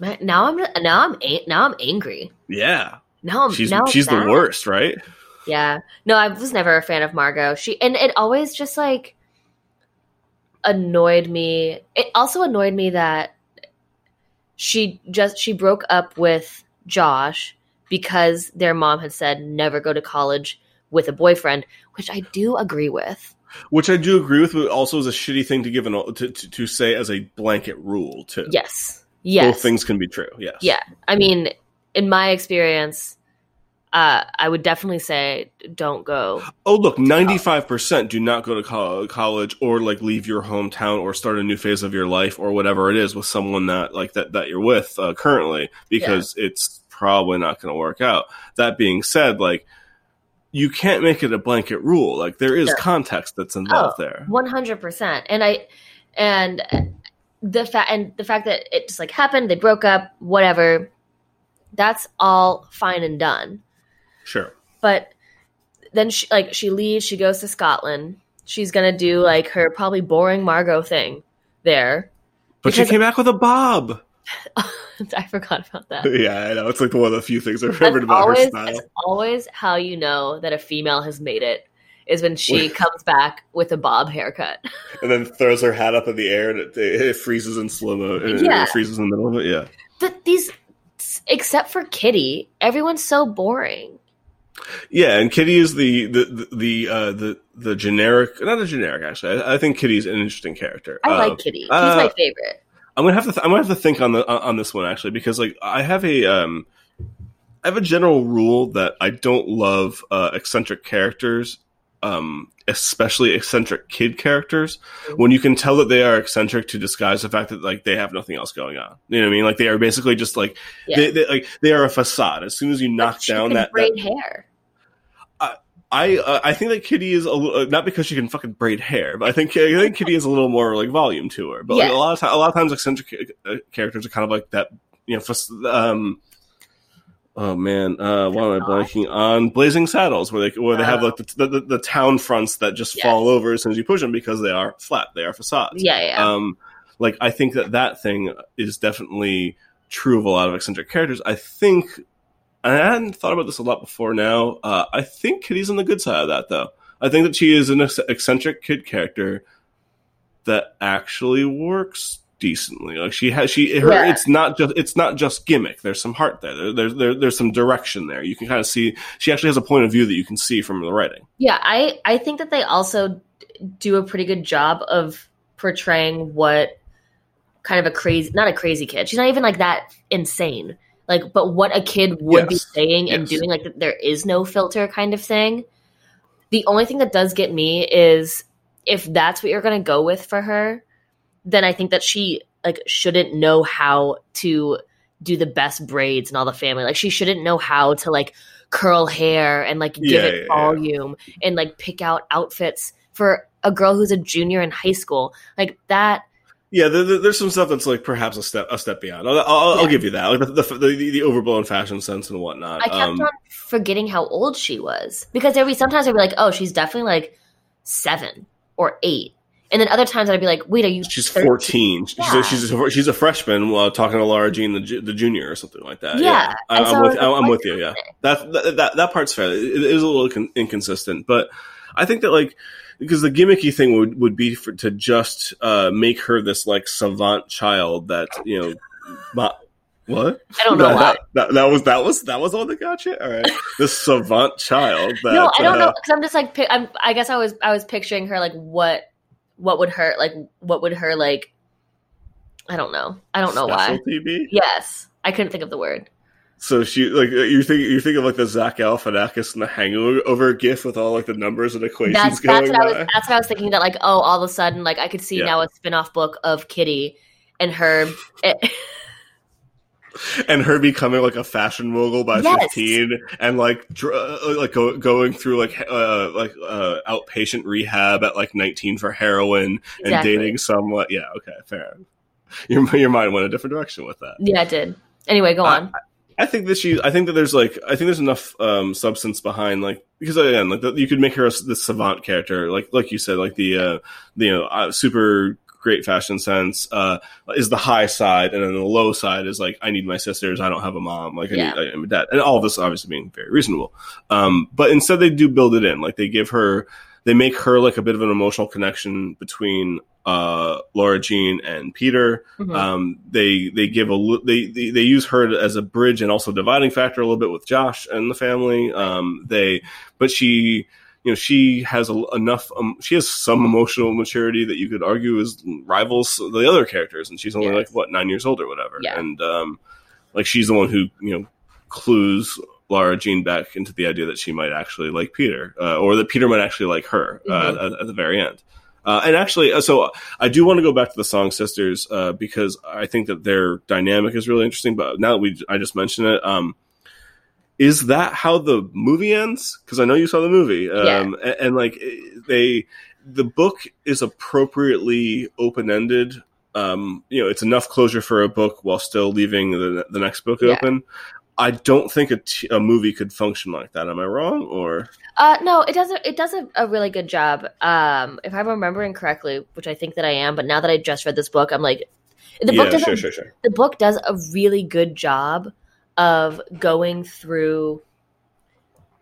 Now I'm now I'm now I'm angry. Yeah, Now I'm she's now she's the worst, right? Yeah. No, I was never a fan of Margot. She and it always just like annoyed me. It also annoyed me that she just she broke up with Josh because their mom had said never go to college with a boyfriend, which I do agree with. Which I do agree with, but also is a shitty thing to give an to, to, to say as a blanket rule too. Yes. Yes. both things can be true. Yes. Yeah. I mean, in my experience, uh, I would definitely say don't go. Oh, look, ninety five percent do not go to col- college or like leave your hometown or start a new phase of your life or whatever it is with someone that like that that you're with uh, currently because it's probably not going to work out. That being said, like you can't make it a blanket rule. Like there is Sure. context that's involved Oh, there. One hundred percent. And I and the fact and the fact that it just like happened, they broke up, whatever. That's all fine and done. Sure. But then she like she leaves, she goes to Scotland. She's gonna do like her probably boring Margot thing there. But she came back with a bob. I forgot about that. yeah, I know. It's like one of the few things I remembered about always, her style. that's always how you know that a female has made it is when she comes back with a bob haircut. and then throws her hat up in the air and it, it freezes in slow mo. It, Yeah. it freezes in the middle of it. Yeah. But these, except for Kitty, everyone's so boring. Yeah, and Kitty is the the the uh, the the generic, not a generic actually. I, I think Kitty's an interesting character. I Uh, like Kitty. He's uh, my favorite. I'm gonna have to th- I'm gonna have to think on the on this one actually because like I have a um I have a general rule that I don't love uh, eccentric characters, um, especially eccentric kid characters. When you can tell that they are eccentric to disguise the fact that like they have nothing else going on. You know what I mean? Like they are basically just like Yeah. they, they like they are a facade. As soon as you knock down that, that braid hair. I uh, I think that Kitty is a little uh, not because she can fucking braid hair, but I think I think Kitty has a little more like volume to her. But like, a lot of time, a lot of times eccentric uh, characters are kind of like that. You know, um. Oh man, uh, why am I blanking on Blazing Saddles, where they where they have Oh. like the, the the town fronts that just Yes. fall over as soon as you push them because they are flat, they are facades. Yeah, yeah. Um, like I think that that thing is definitely true of a lot of eccentric characters. I think, and I hadn't thought about this a lot before. Now, uh, I think Kitty's on the good side of that, though. I think that she is an eccentric kid character that actually works decently. Like she has, she her. Yeah. It's not just it's not just gimmick. There's some heart there. there, there, there there's some direction there. You can kind of see. She actually has a point of view that you can see from the writing. Yeah, I I think that they also do a pretty good job of portraying what kind of a crazy not a crazy kid. She's not even like that insane. Like but what a kid would be Yes. saying and doing like there is no filter kind of thing. The only thing that does get me is if that's what you're going to go with for her, then I think that she like shouldn't know how to do the best braids and all the family. Like she shouldn't know how to like curl hair and like give Yeah, it yeah, yeah. volume and like pick out outfits for a girl who's a junior in high school. Like that Yeah, there, there- there's some stuff that's like perhaps a step a step beyond. I'll, I'll, I'll give you that, like the, the, the, the overblown fashion sense and whatnot. I kept Um, on forgetting how old she was because there'd be sometimes I'd be like, oh, she's definitely like seven or eight, And then other times I'd be like, wait, are you? She's 13? 14. She's, a, she's, a, she's a freshman while talking to Laura Jean, the, the junior, or something like that. Yeah. I, so I'm, I with, I'm with you. Yeah, that, that that that part's fair. It, it is a little con- inconsistent, but I think that like because the gimmicky thing would would be for to just uh, make her this like savant child that you know. What? I don't know that, why. That, that, that was that was that was the one that got you. All right, this savant child. That, no, I don't know uh, because I'm just like I'm. I guess I was I was picturing her like what what would her like what would her like. I don't know. I don't know why. be? Yes, I couldn't think of the word. So she like you think you think of like the Zach Galifianakis and the Hangover gif with all like the numbers and equations That's going that's what I was. That's what I was thinking. That like oh, all of a sudden like I could see Yeah. now a spin off book of Kitty and her. eh, and her becoming like a fashion mogul by Yes. fifteen, and like dr- uh, like go, going through like uh, like uh, outpatient rehab at like nineteen for heroin and Exactly. dating somewhat. Yeah, okay, fair. Your your mind went a different direction with that. yeah, it did. Anyway, go I- on. I think that she. I think that there's like. I think there's enough um, substance behind like because again, like the, you could make her a, the savant character, like like you said, like the uh, the you know uh, super great fashion sense uh, is the high side, and then the low side is like I need my sisters. I don't have a mom. Like I Yeah. need I am a dad, and all of this obviously being very reasonable. Um, but instead, they do build it in. Like they give her. They make her like a bit of an emotional connection between uh, Laura Jean and Peter. Mhm. Um, they they give a they, they they use her as a bridge and also dividing factor a little bit with Josh and the family. Um, they but she you know she has a, enough um, she has some emotional maturity that you could argue is rivals the other characters, and she's only like what nine years old or whatever. Yeah. And um, like she's the one who you know clues Laura Jean back into the idea that she might actually like Peter, uh, or that Peter might actually like her uh, Mhm. at, at the very end. Uh, and actually, uh, so I do want to go back to the Song Sisters uh, because I think that their dynamic is really interesting. But now that we, I just mentioned it, um, is that how the movie ends? Because I know you saw the movie, um, and, and like they, the book is appropriately open ended. Um, you know, it's enough closure for a book while still leaving the the next book Yeah. open. I don't think a, t- a movie could function like that. Am I wrong? Or Uh, no, it does. A, it does a, a really good job. Um, if I'm remembering correctly, which I think that I am, but now that I just read this book, I'm like, the book yeah, does sure, a, sure, sure. the book does a really good job of going through.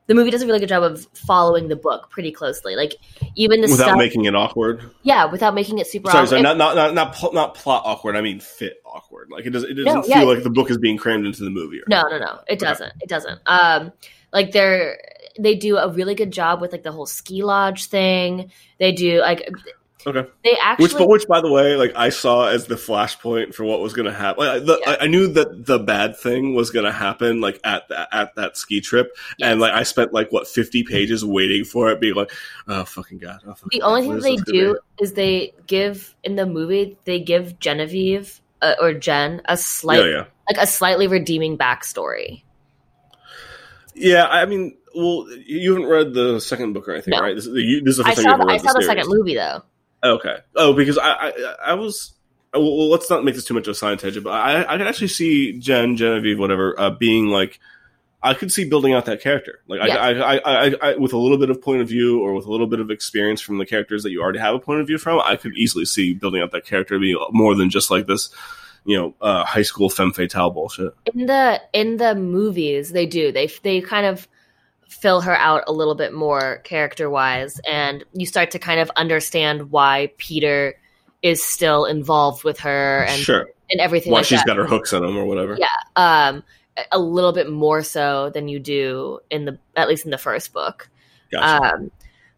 The movie does a really good job of following the book pretty closely. Like even the Without stuff, making it awkward. yeah, without making it super. Sorry, obvious. sorry, not not not not, pl- not plot awkward. I mean fit awkward. Like it doesn't it doesn't No, feel yeah. like the book is being crammed into the movie. Or No, no, no. It doesn't. It doesn't. Um, like they're they do a really good job with like the whole ski lodge thing. They do like Okay. they actually Which, but which, by the way, like I saw as the flashpoint for what was going to happen. Like, the, Yeah. I, I knew that the bad thing was going to happen, like at that at that ski trip, and like I spent like what fifty pages waiting for it, being like, oh fucking god. Oh, fucking the God, only thing they do is they give in the movie they give Genevieve uh, or Jen a be? slight Yeah, yeah, like a slightly redeeming backstory. yeah. I mean, well, you haven't read the second book or anything, No. right? This, is- you, this is the I saw the, I saw the second movie though. Okay. Oh, because I I, I was. Well, well, let's not make this too much of a science tangent, but I I could actually see Jen, Genevieve, whatever, uh, being like. I could see building out that character, like Yeah. I, I, I, I, I, with a little bit of point of view or with a little bit of experience from the characters that you already have a point of view from. I could easily see building out that character be more than just like this, you know, uh, high school femme fatale bullshit. In the in the movies, they do they they kind of fill her out a little bit more character wise, and you start to kind of understand why Peter is still involved with her and sure, and everything. why like she's that. got her hooks in him or whatever. Yeah. um a little bit more so than you do in the at least in the first book Gotcha. um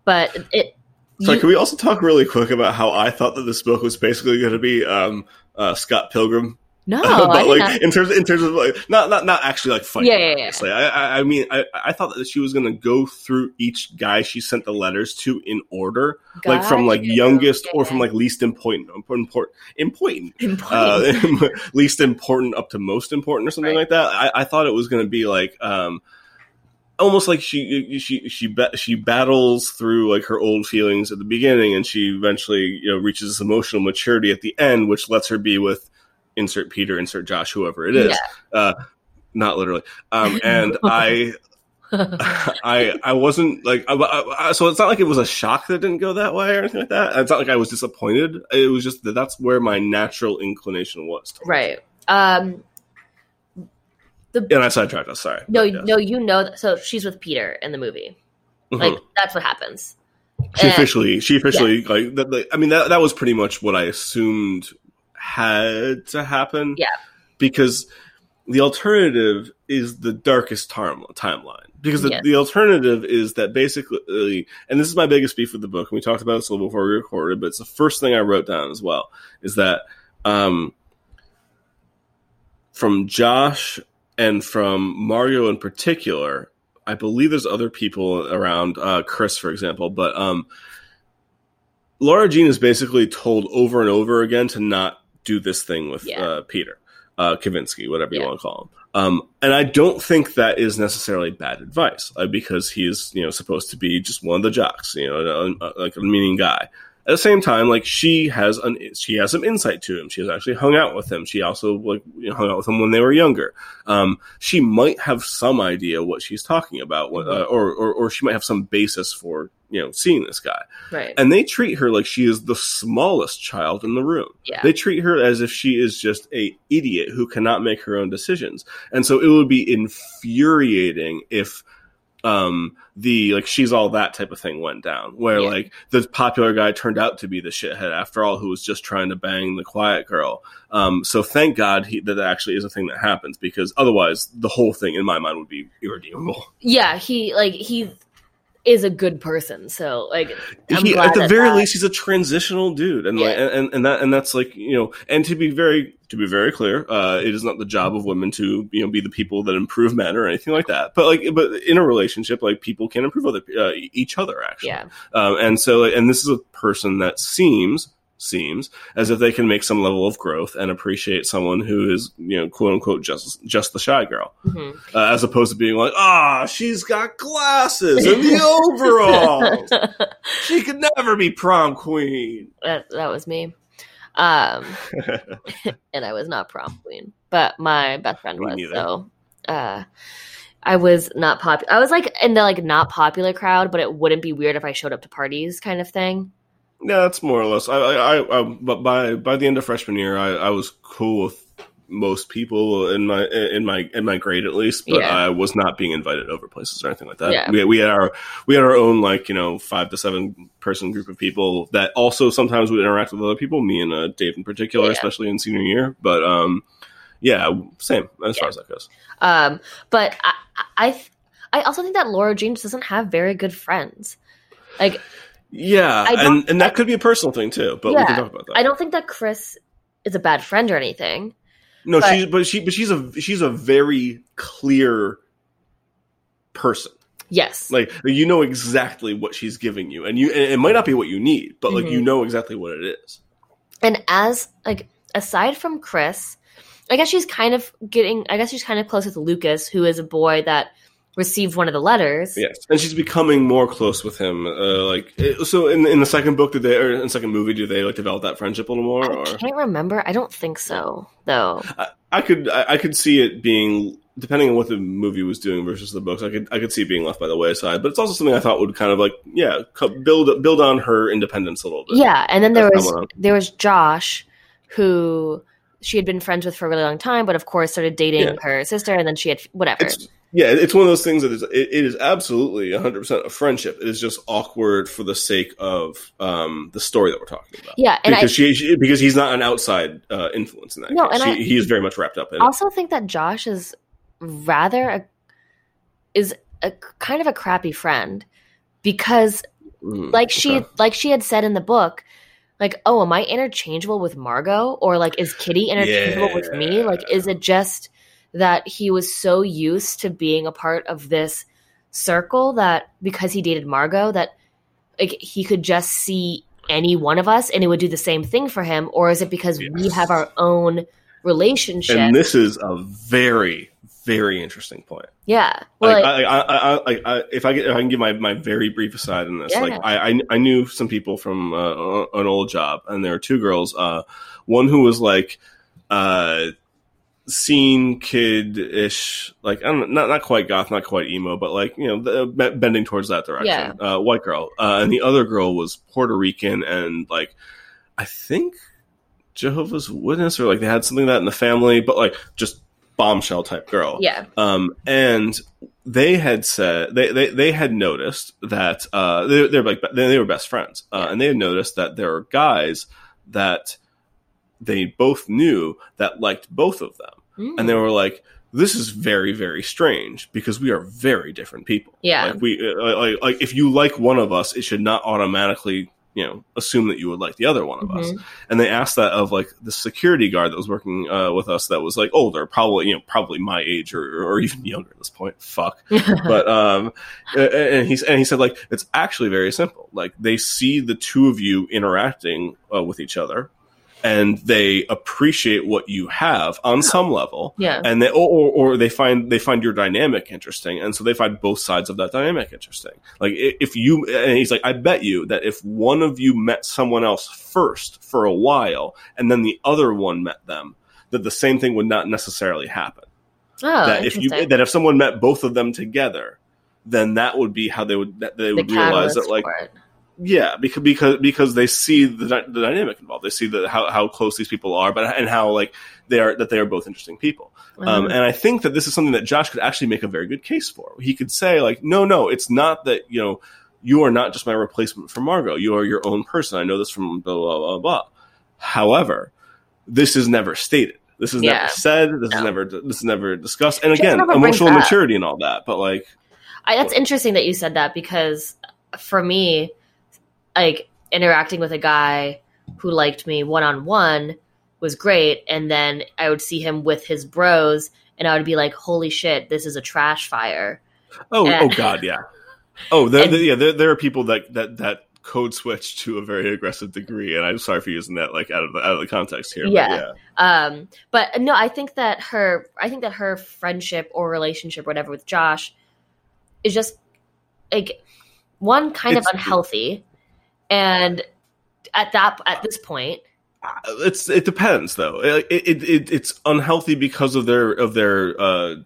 but it So you- can we also talk really quick about how I thought that this book was basically going to be um, uh, Scott Pilgrim no but like in terms of, in terms of like not not not actually like fighting. Yeah, yeah, yeah. obviously. I, I mean I I thought that she was gonna go through each guy she sent the letters to in order, like from like youngest or from like least important important important Important. uh, least important up to most important or something Right. like that. I, I thought it was gonna be like um almost like she she she she battles through like her old feelings at the beginning and she eventually you know reaches this emotional maturity at the end which lets her be with insert peter insert josh whoever it is uh not literally um and i I I wasn't like I, I, so it's not like it was a shock that it didn't go that way or anything like that. It's not like I was disappointed. It was just that that's where my natural inclination was. right. Um, it. And I sidetracked us. Sorry. no, yes. no, you know. That, so she's with Peter in the movie. Mhm. Like that's what happens. she and- officially she officially like that. Like, I mean that that was pretty much what I assumed had to happen. Yeah. Because the alternative is the darkest time, timeline. Because the, Yes. the alternative is that basically, and this is my biggest beef with the book, and we talked about this a little before we recorded, but it's the first thing I wrote down as well, is that um, from Josh and from Mario in particular, I believe there's other people around, uh, Chris, for example, but um, Laura Jean is basically told over and over again to not do this thing with Yeah. uh, Peter uh, Kavinsky, whatever you Yeah. want to call him. Um, and I don't think that is necessarily bad advice uh, because he's you know supposed to be just one of the jocks, you know, uh, like a meaning guy. At the same time, like she has an she has some insight to him. She has actually hung out with him. She also like hung out with him when they were younger. Um, she might have some idea what she's talking about, what- uh, or, or or she might have some basis for you know seeing this guy Right. and they treat her like she is the smallest child in the room. yeah. They treat her as if she is just a idiot who cannot make her own decisions. And so it would be infuriating if um the like she's all that type of thing went down where Yeah. like the popular guy turned out to be the shithead after all who was just trying to bang the quiet girl um so thank god he, that that actually is a thing that happens because otherwise the whole thing in my mind would be irredeemable yeah. He like he is a good person. So like he, at the that very that- least he's a transitional dude and like and, and that and that's like you know and to be very to be very clear uh it is not the job of women to you know be the people that improve men or anything like that but like but in a relationship like people can improve other uh, each other actually Yeah. um and so and this is a person that seems seems as if they can make some level of growth and appreciate someone who is you know quote unquote just just the shy girl hmm uh, as opposed to being like ah she's got glasses and the overalls she could never be prom queen. that that was me. Um, and I was not prom queen, but my best friend was. So, uh, I was not popular. I was like in the like not popular crowd, but it wouldn't be weird if I showed up to parties, kind of thing. Yeah, that's more or less. I, I, I, I but by by the end of freshman year, I, I was cool with most people in my in my in my grade at least, but Yeah. I was not being invited over places or anything like that. Yeah. We, we had our we had our own like you know five to seven person group of people that also sometimes would interact with other people. Me and uh, Dave in particular, Yeah. especially in senior year. But um, yeah, same as far as that goes. Um, but I, I, I also think that Laura Jean doesn't have very good friends. Like, Yeah, and and that could be a personal thing too. But we can talk about that. I don't think that Chris is a bad friend or anything. No, But- she's but she but she's a she's a very clear person. Yes. Like you know exactly what she's giving you, and you and it might not be what you need, but like Mhm. you know exactly what it is. And as like aside from Chris, I guess she's kind of getting I guess she's kind of close with Lucas, who is a boy that received one of the letters. Yes, and she's becoming more close with him. Uh, like so, in in the second book, did they or in the second movie, do they like develop that friendship a little more? I Or can't remember. I don't think so, though. I, I could I, I could see it being depending on what the movie was doing versus the books. I could I could see it being left by the wayside, but it's also something I thought would kind of like yeah build build on her independence a little bit. Yeah, and then there That's was there was Josh, who she had been friends with for a really long time, but of course started dating Yeah. her sister, and then she had whatever. It's yeah, it's one of those things that is it, it is absolutely 100 percent a friendship. It is just awkward for the sake of um, the story that we're talking about. yeah, and I because she, she because he's not an outside uh, influence in that. No, case. and She- I- he is very much wrapped up in it. I also think that Josh is rather a, is a kind of a crappy friend because Mm, like she okay. like she had said in the book like oh am i interchangeable with margot? Or like is kitty interchangeable with me? Like is it just that he was so used to being a part of this circle that because he dated margot that like he could just see any one of us and it would do the same thing for him? Or is it because we have our own relationship? and this is a very very interesting point. yeah well Like, like, I, I, I, I, I, if I get, if I can give my, my very brief aside in this, Yeah. like I, I, I knew some people from uh, an old job, and there were two girls. Uh, one who was like, uh, scene kid ish, like I don't not not quite goth, not quite emo, but like you know, the, be- bending towards that direction. Uh, white girl, uh, and the other girl was Puerto Rican, and like I think Jehovah's Witness, or like they had something like that in the family, but like just bombshell type girl. Yeah. Um, and they had said they, they, they had noticed that uh, they, they're like they, they were best friends, uh, Yeah. and they had noticed that there are guys that they both knew that liked both of them, Mm. and they were like, "This is very very strange because we are very different people. Yeah. like we uh, like like if you like one of us, it should not automatically." You know, assume that you would like the other one of us, Mhm. and they asked that of like the security guard that was working uh, with us that was like older, probably you know probably my age or, or even younger at this point. Fuck, but um, and and he and he said like it's actually very simple. Like they see the two of you interacting uh, with each other, and they appreciate what you have on some level, yeah. and they or, or, they find they find your dynamic interesting, and so they find both sides of that dynamic interesting. Like if you and he's like, I bet you that if one of you met someone else first for a while, and then the other one met them, that the same thing would not necessarily happen Oh, that if you that if someone met both of them together, then that would be how they would that they the would realize catalyst that like. Yeah because because because they see the, the dynamic involved. They see that how how close these people are but and how like they are that they are both interesting people. Um, Mhm. and I think that this is something that Josh could actually make a very good case for. He could say like no no it's not that you know you are not just my replacement for Margot. You are your own person. I know this from blah blah blah blah however this is never stated. This is Yeah. never said. This is never this is never discussed. And again emotional maturity and all that but like I, that's interesting that you said that because for me, like interacting with a guy who liked me one on one was great, and then I would see him with his bros, and I would be like, "Holy shit, this is a trash fire." Oh, Yeah. oh God, yeah. Oh, there, And- there- yeah. There, there are people that that that code switch to a very aggressive degree, and I'm sorry for using that like out of the out of the context here. but Yeah. Um, but no, I think that her, I think that her friendship or relationship, or whatever, with Josh, is just like one kind It's- of unhealthy, and at that at this point, It's it depends though. It, it, it it's unhealthy because of their of their uh,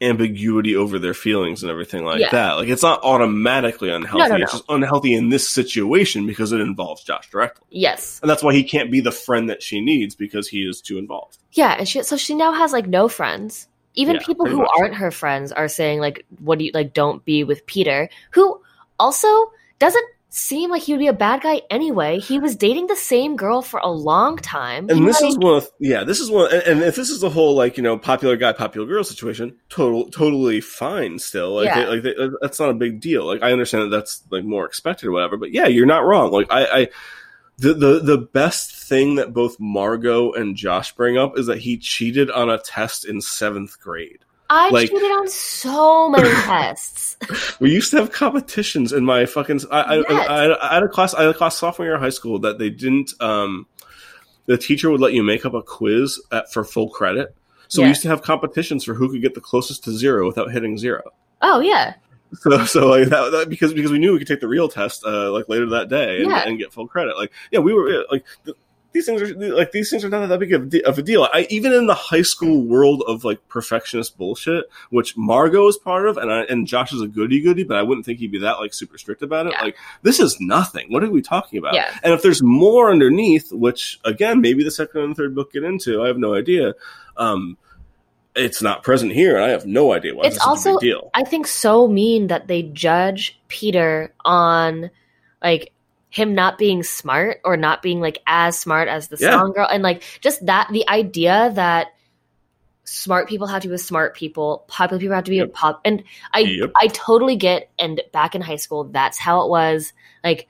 ambiguity over their feelings and everything like Yeah. that. Like it's not automatically unhealthy. no, It's no. just unhealthy in this situation because it involves Josh directly, yes, and that's why he can't be the friend that she needs because he is too involved. Yeah, and she so she now has like no friends. Even Yeah, people who much. aren't her friends are saying like, "What do you like? Don't be with Peter." Who also doesn't seem like he would be a bad guy anyway. He was dating the same girl for a long time. And He, this is one of yeah, this is one, and- and if this is the whole like you know popular guy, popular girl situation, total totally fine still. Like, Yeah. they- like they, uh, that's not a big deal. Like I understand that that's like more expected or whatever, but yeah, you're not wrong. Like I, I the the the best thing that both Margot and Josh bring up is that he cheated on a test in seventh grade. I like- cheated on so many tests. We used to have competitions in my fucking. I, I, Yes. I, I had a class. I had a class sophomore year of high school that they didn't. Um, the teacher would let you make up a quiz at, for full credit. So we used to have competitions for who could get the closest to zero without hitting zero. Oh yeah, So, so like that, that because because we knew we could take the real test uh, like later that day and, Yeah. and get full credit. Like yeah, we were like th- these things are like these things are not that big of de- of a deal. I even in the high school world of like perfectionist bullshit, which Margot is part of, and I, and Josh is a goody goody, but I wouldn't think he'd be that like super strict about it. Yeah. Like this is nothing. What are we talking about? Yeah. And if there's more underneath, which again maybe the second and third book get into, I have no idea. Um, it's not present here, and I have no idea why It's it's such a also-. I think so mean that they judge Peter on like him not being smart or not being like as smart as the Yeah. song girl and like just that the idea that smart people have to be with smart people popular people have to be Yep. with pop and i Yep. i totally get and back in high school that's how it was like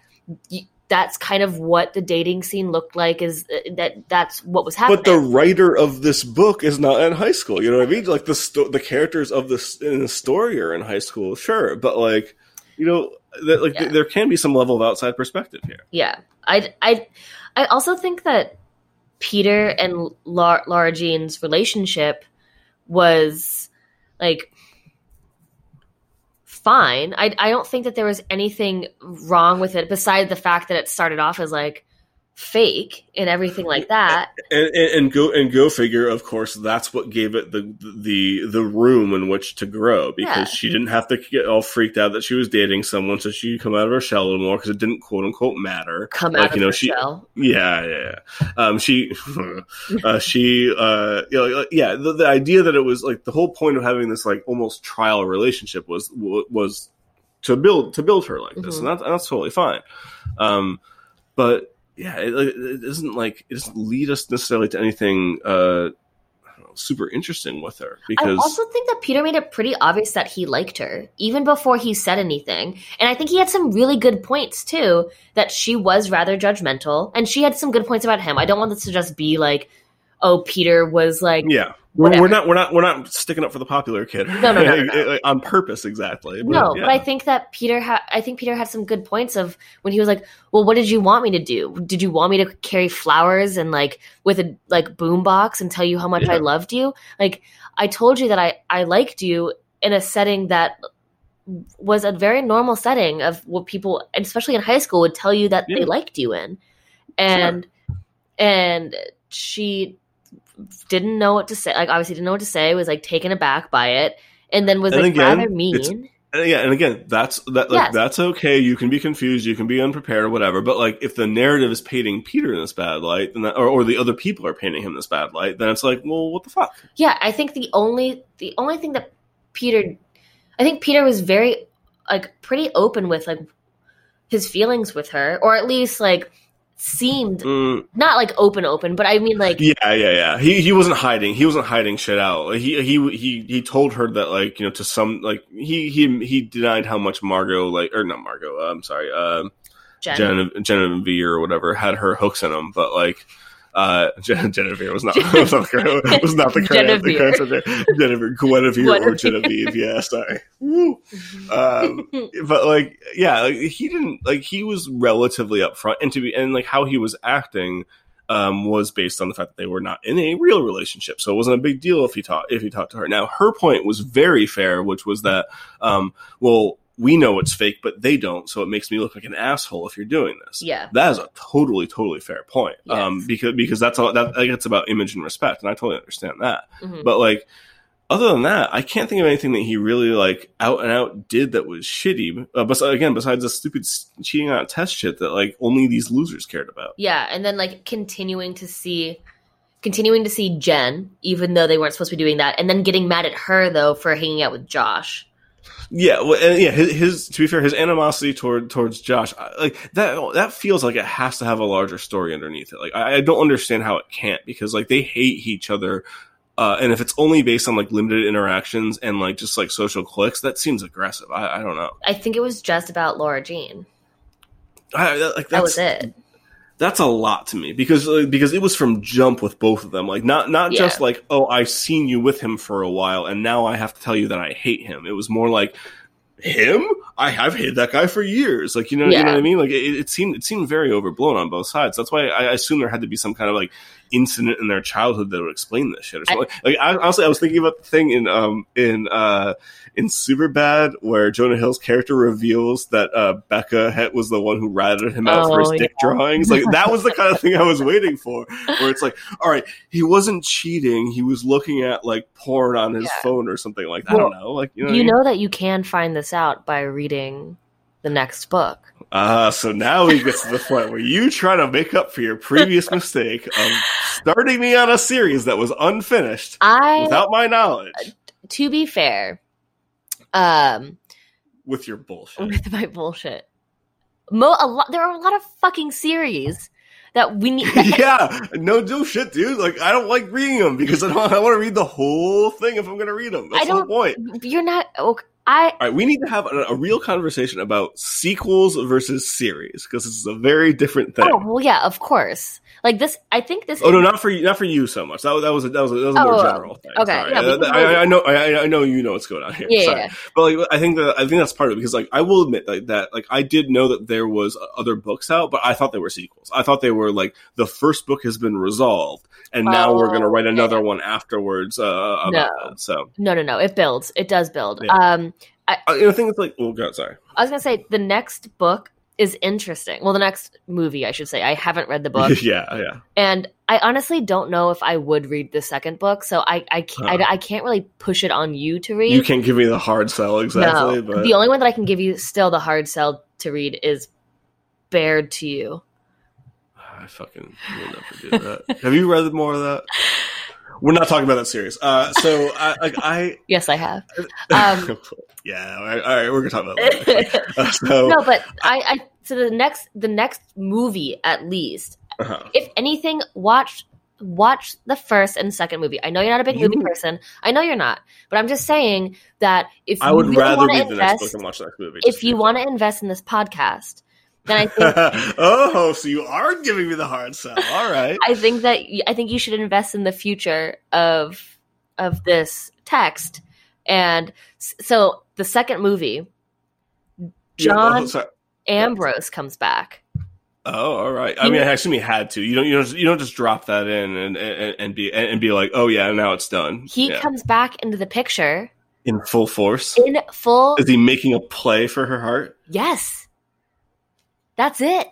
y- that's kind of what the dating scene looked like is uh, that that's what was happening But the writer of this book is not in high school. You know what I mean? Like the sto- the characters of this in the story are in high school, sure, but like you know, that, like Yeah. there can be some level of outside perspective here. Yeah, I I I also think that Peter and La- Laura Jean's relationship was like fine. I I don't think that there was anything wrong with it besides the fact that it started off as like fake and everything like that. and, and, and go and go figure. Of course, that's what gave it the the the room in which to grow because Yeah. she didn't have to get all freaked out that she was dating someone, so she could come out of her shell a little more because it didn't quote unquote matter. Come Like, out of you know, her she- shell. Yeah, yeah, yeah. Um, she, uh, she, uh, you know, yeah. The, the idea that it was like the whole point of having this like almost trial relationship was was to build to build her like this, Mhm. and that's that's totally fine. Um, but yeah, it, it isn't like it doesn't lead us necessarily to anything uh, I don't know, super interesting with her Because I also think that Peter made it pretty obvious that he liked her, even before he said anything. And I think he had some really good points too, that she was rather judgmental, and she had some good points about him. I don't want this to just be like, oh, Peter was like, yeah. We're, Whatever. we're not we're not we're not sticking up for the popular kid No, no, no, no, no. On purpose exactly but, no, yeah. but I think that Peter had. I think Peter had some good points of when he was like, "Well, what did you want me to do? Did you want me to carry flowers and like with a like boombox and tell you how much I loved you? Like, I told you that I I liked you in a setting that was a very normal setting of what people, especially in high school, would tell you that they liked you in, and and she didn't know what to say. Like, obviously, didn't know what to say. Was like taken aback by it, and then was And like again, rather mean. And yeah, and again, that's that like Yes. that's okay. You can be confused, you can be unprepared, whatever. But like, if the narrative is painting Peter in this bad light, then that, or, or the other people are painting him in this bad light, then it's like, well, what the fuck? Yeah, I think the only the only thing that Peter I think Peter was very like pretty open with like his feelings with her or at least like seemed Mm, not like open open, but I mean like yeah, yeah, yeah. He he wasn't hiding. He wasn't hiding shit out. He he he he told her that like you know to some like he he he denied how much Margot like or not Margot. Uh, I'm sorry. Um, Jen. Genevieve, Genevieve or whatever had her hooks in him, but like uh Gen- Genevieve was not was not the was not the correct, the subject. Genevieve, Guinevere or Guinevere. Genevieve. Yeah, sorry. Um, but like, yeah, like, he didn't like he was relatively upfront, and to be and like how he was acting um, was based on the fact that they were not in a real relationship, so it wasn't a big deal if he talked if he talked to her. Now, her point was very fair, which was that, um, well, we know it's fake, but they don't, so it makes me look like an asshole if you're doing this. yeah. That is a totally, totally fair point. Yes. Um, because because that's all that like, it's about image and respect, and I totally understand that. Mhm. But like, other than that, I can't think of anything that he really like out and out did that was shitty. Uh, bes- again, besides the stupid cheating on a test shit that like only these losers cared about. Yeah, and then like continuing to see continuing to see Jen even though they weren't supposed to be doing that and then getting mad at her though for hanging out with Josh. Yeah, well, and yeah. His, his to be fair, his animosity toward towards Josh, like that, that feels like it has to have a larger story underneath it. Like I, I don't understand how it can't because like they hate each other. Uh, and if it's only based on like limited interactions and like just like social clicks, that seems aggressive. I, I don't know. I think it was just about Laura Jean. I, like That was it. That's a lot to me because uh, because it was from jump with both of them. Like not not Yeah. just like oh i've seen you with him for a while and now i have to tell you that i hate him. It was more like him? I have hated that guy for years. Like you know, you know what i mean? Like it, it seemed it seemed very overblown on both sides. That's why i assume there had to be some kind of like incident in their childhood that would explain this shit or something like I, honestly i was thinking about the thing in um in uh in Superbad, where Jonah Hill's character reveals that uh, Becca Het was the one who ratted him out for his Oh, dick drawings. Like that was the kind of thing I was waiting for, where it's like, all right, he wasn't cheating; he was looking at like porn on his Yeah. phone or something like. That. I don't know, like you know. I mean? know that you can find this out by reading the next book. Ah, so now we get to the point where you try to make up for your previous mistake of starting me on a series that was unfinished I without my knowledge, to be fair, um with your bullshit. with my bullshit. Mo a lot there are a lot of fucking series that we need yeah, no, no shit, dude. Like, I don't like reading them because I don't. I want to read the whole thing if I'm going to read them. That's I the whole don't- point. you're not okay, I All right, we need to have a, a real conversation about sequels versus series because this is a very different thing. Oh, well yeah, of course. Like this I think this Oh no, not for you, not for you so much. That was that was a, that was a, that was a more Oh, general thing. okay, Sorry. yeah, Uh, I, I know, I, I know you know what's going on here. Yeah, yeah, but like I think that I think that's part of it because like I will admit like, that like I did know that there was other books out, but I thought they were sequels. I thought they were like the first book has been resolved, and now we're going to Oh, write another yeah. one afterwards uh, about No. So No, no, no. It builds. It does build. Yeah. Um I, I think it's like oh god, sorry. I was gonna say the next book is interesting. Well, the next movie, I should say. I haven't read the book, yeah, yeah. and I honestly don't know if I would read the second book. So I I can't, Huh. I, I can't really push it on you to read. You can't give me the hard sell exactly, no, but the only one that I can give you still the hard sell to read is Bared to You. I fucking will never do that. Have you read more of that? We're not talking about that series. Uh, so I like I Yes, I have. Um, yeah. All right, all right, we're gonna talk about that. Uh, so no, but I, I so the next the next movie at least, uh-huh. if anything, watch watch the first and second movie. I know you're not a big movie person. I know you're not, but I'm just saying that if I would you really rather wanna the next book invest, and watch the next movie. if you want to invest in this podcast, then I think oh, so you are giving me the hard sell. All right. I think that I think you should invest in the future of of this text. And so the second movie, Yeah, John oh, sorry. Ambrose comes back. Oh, all right. I mean, I assume he had to. You don't. You don't. You don't just drop that in and and, and be and be like, oh yeah, now it's done. He Yeah. comes back into the picture in full force. in full. Is he making a play for her heart? Yes, that's it.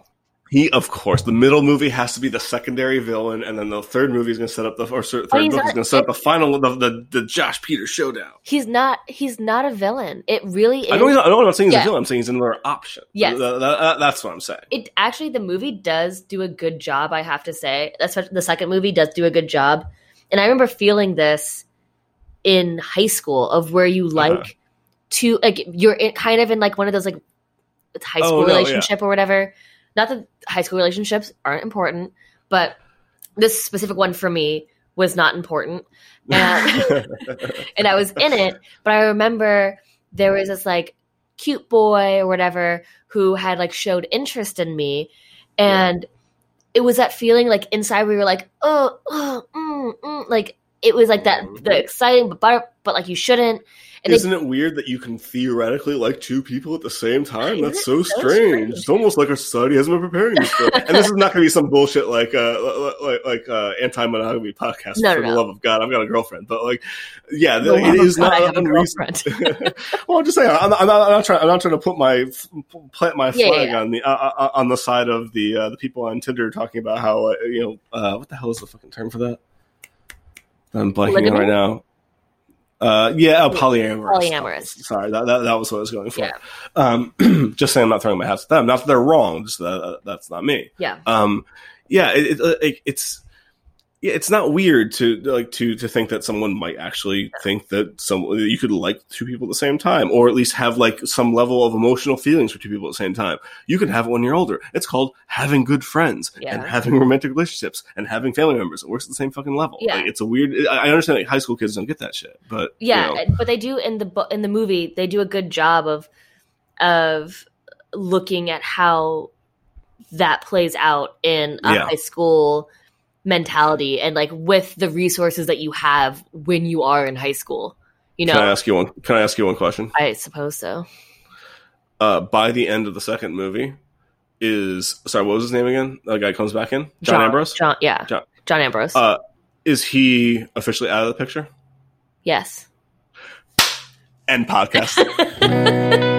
He, of course, the middle movie has to be the secondary villain, and then the third movie is going to set up the or third Oh, book is going to set up the final the, the the Josh Peter showdown. He's not. He's not a villain. It really is. I know. He's not, I know. I'm not saying he's Yeah. a villain. I'm saying he's another option. Yes. Th- th- that- that's what I'm saying. it actually the movie does do a good job i have to say especially the second movie does do a good job and i remember feeling this in high school of where you like Uh-huh. to like you're in, kind of in like one of those like high Oh, school no, yeah. relationship or whatever not that high school relationships aren't important but this specific one for me was not important. And and I was in it, but I remember there was this like cute boy or whatever who had like showed interest in me, and it was that feeling like inside we were like, oh, oh mm, mm, like it was like that the exciting, but but, but like you shouldn't. And Isn't it weird that you can theoretically like two people at the same time? That's so so strange. strange? It's almost like our society hasn't been preparing us for. and this is not going to be some bullshit like uh like like uh anti-monogamy podcast. No, for no, the no. love of God, I've got a girlfriend, but like, yeah, the it is God, not I have a unreasonable. girlfriend. well, I'm just saying, I'm not, I'm not, I'm not trying. I'm not trying to put my plant my Yeah, flag yeah, on the uh, uh, on the side of the uh, the people on Tinder talking about how uh, you know uh, what the hell is the fucking term for that? I'm blanking on right now. Uh, yeah, oh, polyamorous. Polyamorous. Sorry, that, that that was what I was going for. Yeah. Um, just saying, I'm not throwing my hats at them. Not that they're wrong. Just that that's not me yeah, um yeah it, it, it, it's yeah, it's not weird to like to to think that someone might actually think that some that you could like two people at the same time, or at least have like some level of emotional feelings for two people at the same time. You can have it when you're older. It's called having good friends and having romantic relationships and having family members. It works at the same fucking level. Yeah. Like, it's a weird. I understand like high school kids don't get that shit, but you yeah, know, but they do in the bu- in the movie. They do a good job of of looking at how that plays out in a Yeah. high school mentality and like with the resources that you have when you are in high school. You know, can I ask you one? Can I ask you one question? I suppose so. Uh, by the end of the second movie, is sorry, what was his name again? The guy comes back in, John, Ambrose. John, yeah, John- John Ambrose. Uh, is he officially out of the picture? yes. End podcast.